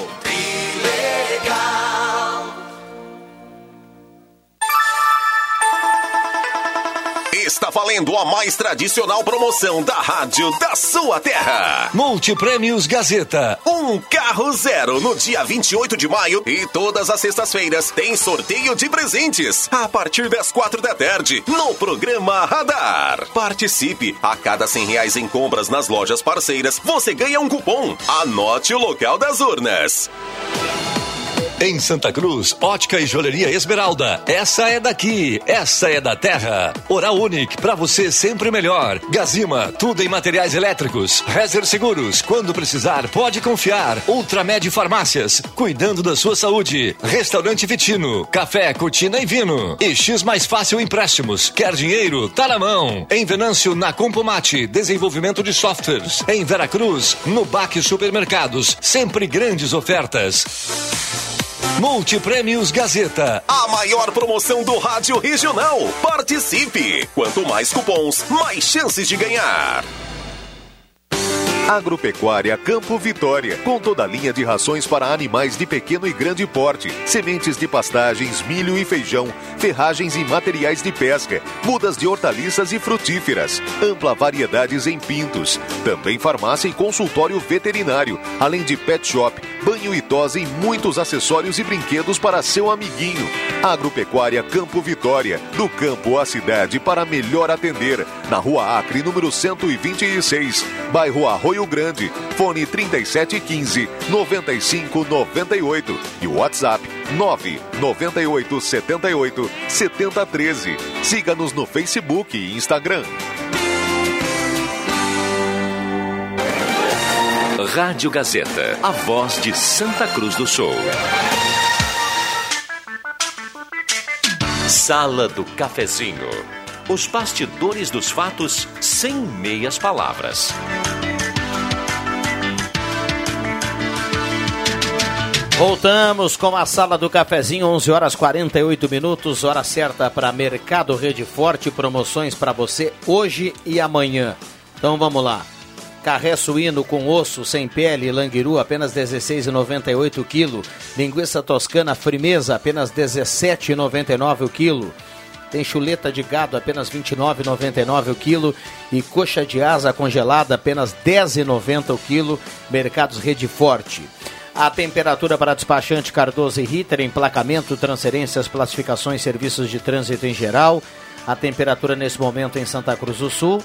Está valendo a mais tradicional promoção da rádio da sua terra. Multiprêmios Gazeta. Um carro zero no dia 28 de maio e todas as sextas-feiras tem sorteio de presentes a partir das quatro da tarde no programa Radar. Participe. A cada cem reais em compras nas lojas parceiras, você ganha um cupom. Anote o local das urnas. Em Santa Cruz, ótica e joalheria Esmeralda. Essa é daqui, essa é da terra. Oral Unique, pra você sempre melhor. Gazima, tudo em materiais elétricos. Rezer Seguros, quando precisar, pode confiar. Ultramed Farmácias, cuidando da sua saúde. Restaurante Vitino, café, cortina e vino. E X Mais Fácil Empréstimos. Quer dinheiro? Tá na mão. Em Venâncio, na Compomate, desenvolvimento de softwares. Em Veracruz, no Baque Supermercados, sempre grandes ofertas. Multiprêmios Gazeta. A maior promoção do rádio regional. Participe! Quanto mais cupons, mais chances de ganhar. Agropecuária Campo Vitória, com toda a linha de rações para animais de pequeno e grande porte, sementes de pastagens, milho e feijão, ferragens e materiais de pesca, mudas de hortaliças e frutíferas, ampla variedades em pintos, também farmácia e consultório veterinário, além de pet shop, banho e tosa e muitos acessórios e brinquedos para seu amiguinho. Agropecuária Campo Vitória, do campo à cidade para melhor atender, na Rua Acre, número 126, bairro Arroio Grande, fone 3715 9598 e WhatsApp 998 78 7013. Siga-nos no Facebook e Instagram. Rádio Gazeta, a voz de Santa Cruz do Sul. Sala do Cafezinho. Os bastidores dos fatos sem meias palavras. Voltamos com a sala do cafezinho, 11 horas 48 minutos, hora certa para Mercado Rede Forte, promoções para você hoje e amanhã. Então vamos lá. Carré suíno com osso, sem pele, languiru, apenas 16,98 o quilo. Linguiça toscana frimeza, apenas 17,99 o quilo. Tem chuleta de gado, apenas 29,99 o quilo. E coxa de asa congelada, apenas 10,90 o quilo. Mercados Rede Forte. A temperatura para despachante Cardoso e Ritter, emplacamento, transferências, classificações, serviços de trânsito em geral. A temperatura nesse momento em Santa Cruz do Sul,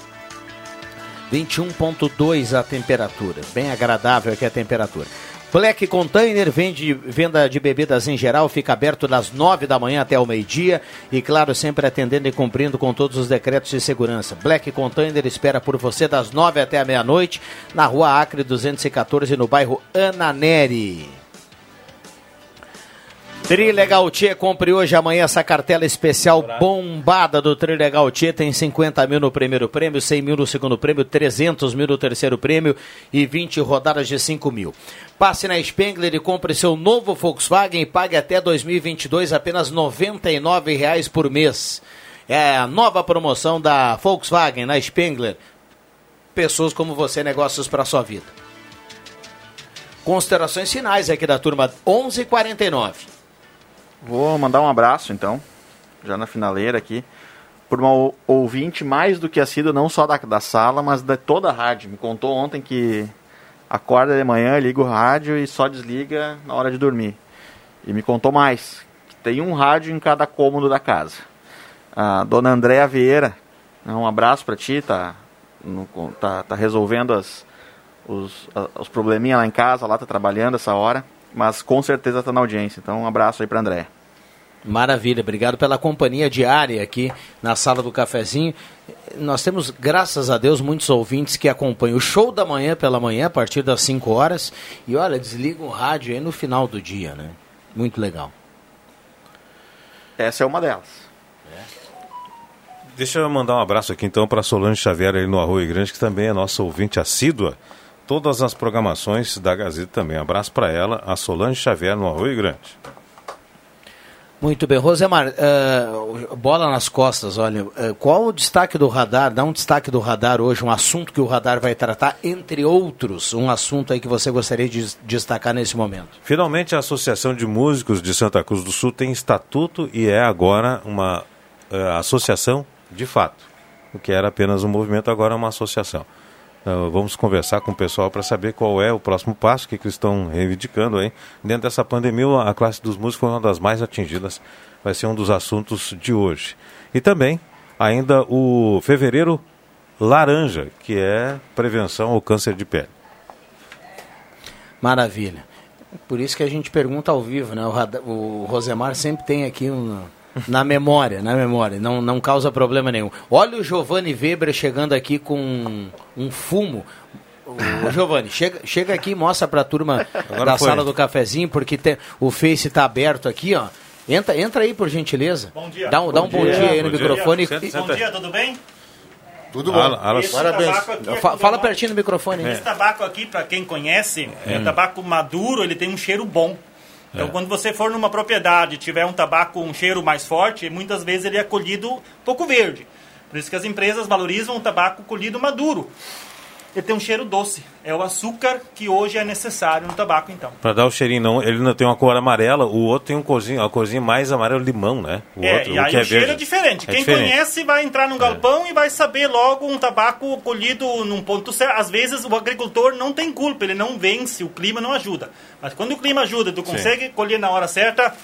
21.2 a temperatura. Bem agradável aqui a temperatura. Black Container, vende, venda de bebidas em geral, fica aberto das 9 da manhã até o meio-dia e, claro, sempre atendendo e cumprindo com todos os decretos de segurança. Black Container espera por você das 9 até a meia-noite na rua Acre 214, no bairro Ananeri. Trilegal Tia, compre hoje, amanhã essa cartela especial bombada do Trilegal Tia. Tem 50 mil no primeiro prêmio, 100 mil no segundo prêmio, 300 mil no terceiro prêmio e 20 rodadas de 5 mil. Passe na Spengler e compre seu novo Volkswagen e pague até 2022 apenas 99 reais por mês. É a nova promoção da Volkswagen na Spengler. Pessoas como você, negócios para sua vida. Considerações finais aqui da turma 11:49. Vou mandar um abraço, então, já na finaleira aqui, por uma ou- ouvinte mais do que assídua, não só da, da sala, mas de toda a rádio. Me contou ontem que acorda de manhã, liga o rádio e só desliga na hora de dormir. E me contou mais, que tem um rádio em cada cômodo da casa. A dona Andréa Vieira, né, um abraço para ti, tá, no- tá, tá resolvendo as, os, os probleminha lá em casa, lá tá trabalhando essa hora, mas com certeza tá na audiência. Então um abraço aí pra André. Maravilha, obrigado pela companhia diária aqui na sala do cafezinho. Nós temos, graças a Deus, muitos ouvintes que acompanham o show da manhã pela manhã, a partir das 5 horas. E olha, desligam o rádio aí no final do dia, né? Muito legal. Essa é uma delas. Deixa eu mandar um abraço aqui então para Solange Xavier ali no Arroio Grande, que também é nossa ouvinte assídua. Todas as programações da Gazeta também. Abraço para ela, a Solange Xavier no Arroio Grande. Muito bem. Rosemar, eh, bola nas costas, olha. eh, qual o destaque do radar? Dá um destaque do radar hoje, um assunto que o radar vai tratar, entre outros, um assunto aí que você gostaria de des- destacar nesse momento. Finalmente, a Associação de Músicos de Santa Cruz do Sul tem estatuto e é agora uma eh, associação de fato. O que era apenas um movimento, agora é uma associação. Eh, vamos conversar com o pessoal para saber qual é o próximo passo, que, que eles estão reivindicando aí. Dentro dessa pandemia, a classe dos músicos foi uma das mais atingidas. Vai ser um dos assuntos de hoje. E também, ainda o fevereiro laranja, que é prevenção ao câncer de pele. Maravilha. Por isso que a gente pergunta ao vivo, né? O, o Rosemar sempre tem aqui um, na memória, na memória, não, não causa problema nenhum. Olha o Giovanni Weber chegando aqui com um, um fumo. O Giovanni, chega, chega aqui e mostra pra turma Agora da foi. sala do cafezinho, porque tem, o Face tá aberto aqui, ó. Entra, entra aí, por gentileza. Bom dia. Dá um, dá um bom dia, aí no Bom dia. microfone. Senta, senta. Bom dia, tudo bem? Tudo bom. Ala- ala- Esse Parabéns. é fala pertinho do microfone. Esse tabaco aqui, para quem conhece, é. Hum. tabaco maduro, ele tem um cheiro bom. Então, É. quando você for numa propriedade e tiver um tabaco um cheiro mais forte, muitas vezes ele é colhido pouco verde. Por isso que as empresas valorizam o tabaco colhido maduro. Ele tem um cheiro doce. É o açúcar que hoje é necessário no tabaco, então. Para dar o cheirinho, não, ele não tem uma cor amarela, o outro tem um corzinho, a corzinha mais amarela limão, né? O é, outro, e o aí que o é cheiro é diferente. É Quem diferente. conhece vai entrar num galpão e vai saber logo um tabaco colhido num ponto certo. Às vezes o agricultor não tem culpa, ele não vence, o clima não ajuda. Mas quando o clima ajuda, tu consegue colher na hora certa,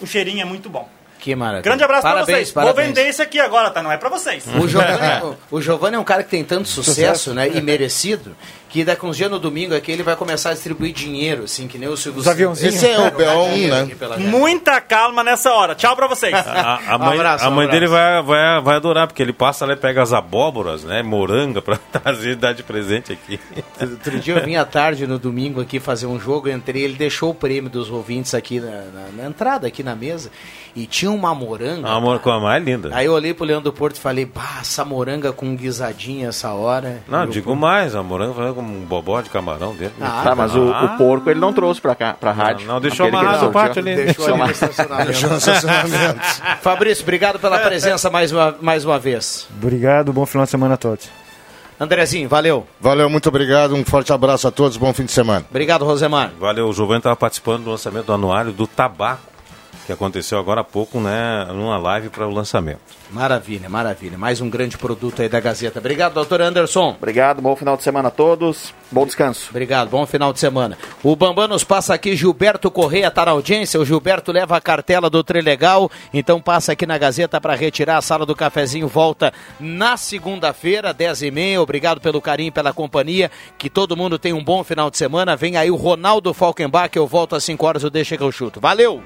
o cheirinho é muito bom. Que maravilha. Grande abraço pra Parabéns, vocês. Parabéns. Vou vender esse aqui agora, tá? Não é pra vocês. O Giovanni, o, o Giovanni é um cara que tem tanto sucesso, né, e merecido, que daqui uns dias no domingo aqui ele vai começar a distribuir dinheiro, assim, que nem o Silvio Os aviãozinhos. Esse é o B1, né? Muita calma nessa hora. Tchau pra vocês. A, a mãe, abraço, a um mãe abraço. dele vai, vai, vai adorar, porque ele passa lá e pega as abóboras, né? Moranga, pra trazer e dar de presente aqui. Outro dia eu vim à tarde no domingo aqui fazer um jogo, eu entrei, ele deixou o prêmio dos ouvintes aqui na, na- na entrada, aqui na mesa, e tinha uma moranga. A amor com a mais linda. Aí eu olhei pro Leandro Porto e falei, bah, essa moranga com guisadinha essa hora. Não, digo mais, a moranga vai com um bobó de camarão dentro. Ah, Tá, mas o, o porco ele não trouxe pra cá, pra rádio. Não, não, deixou Aquele que amarrado ele no pátio ali. Deixou ali no estacionamento. Deixou no estacionamento. Fabrício, obrigado pela presença mais uma, mais uma vez. Obrigado, bom final de semana a todos. Andrezinho, valeu. Valeu, muito obrigado. Um forte abraço a todos. Bom fim de semana. Obrigado, Rosemar. Valeu, o Giovanni estava participando do lançamento do anuário do tabaco que aconteceu agora há pouco, né, numa live para o lançamento. Maravilha, maravilha. Mais um grande produto aí da Gazeta. Obrigado, doutor Anderson. Obrigado, bom final de semana a todos. Bom descanso. Obrigado, bom final de semana. O Bambam nos passa aqui, Gilberto Correia está na audiência. O Gilberto leva a cartela do Trilegal, então passa aqui na Gazeta para retirar. A sala do cafezinho volta na segunda-feira, 10h30. Obrigado pelo carinho, pela companhia. Que todo mundo tenha um bom final de semana. Vem aí o Ronaldo Falkenbach, eu volto às 5 horas, eu deixo que eu chuto. Valeu!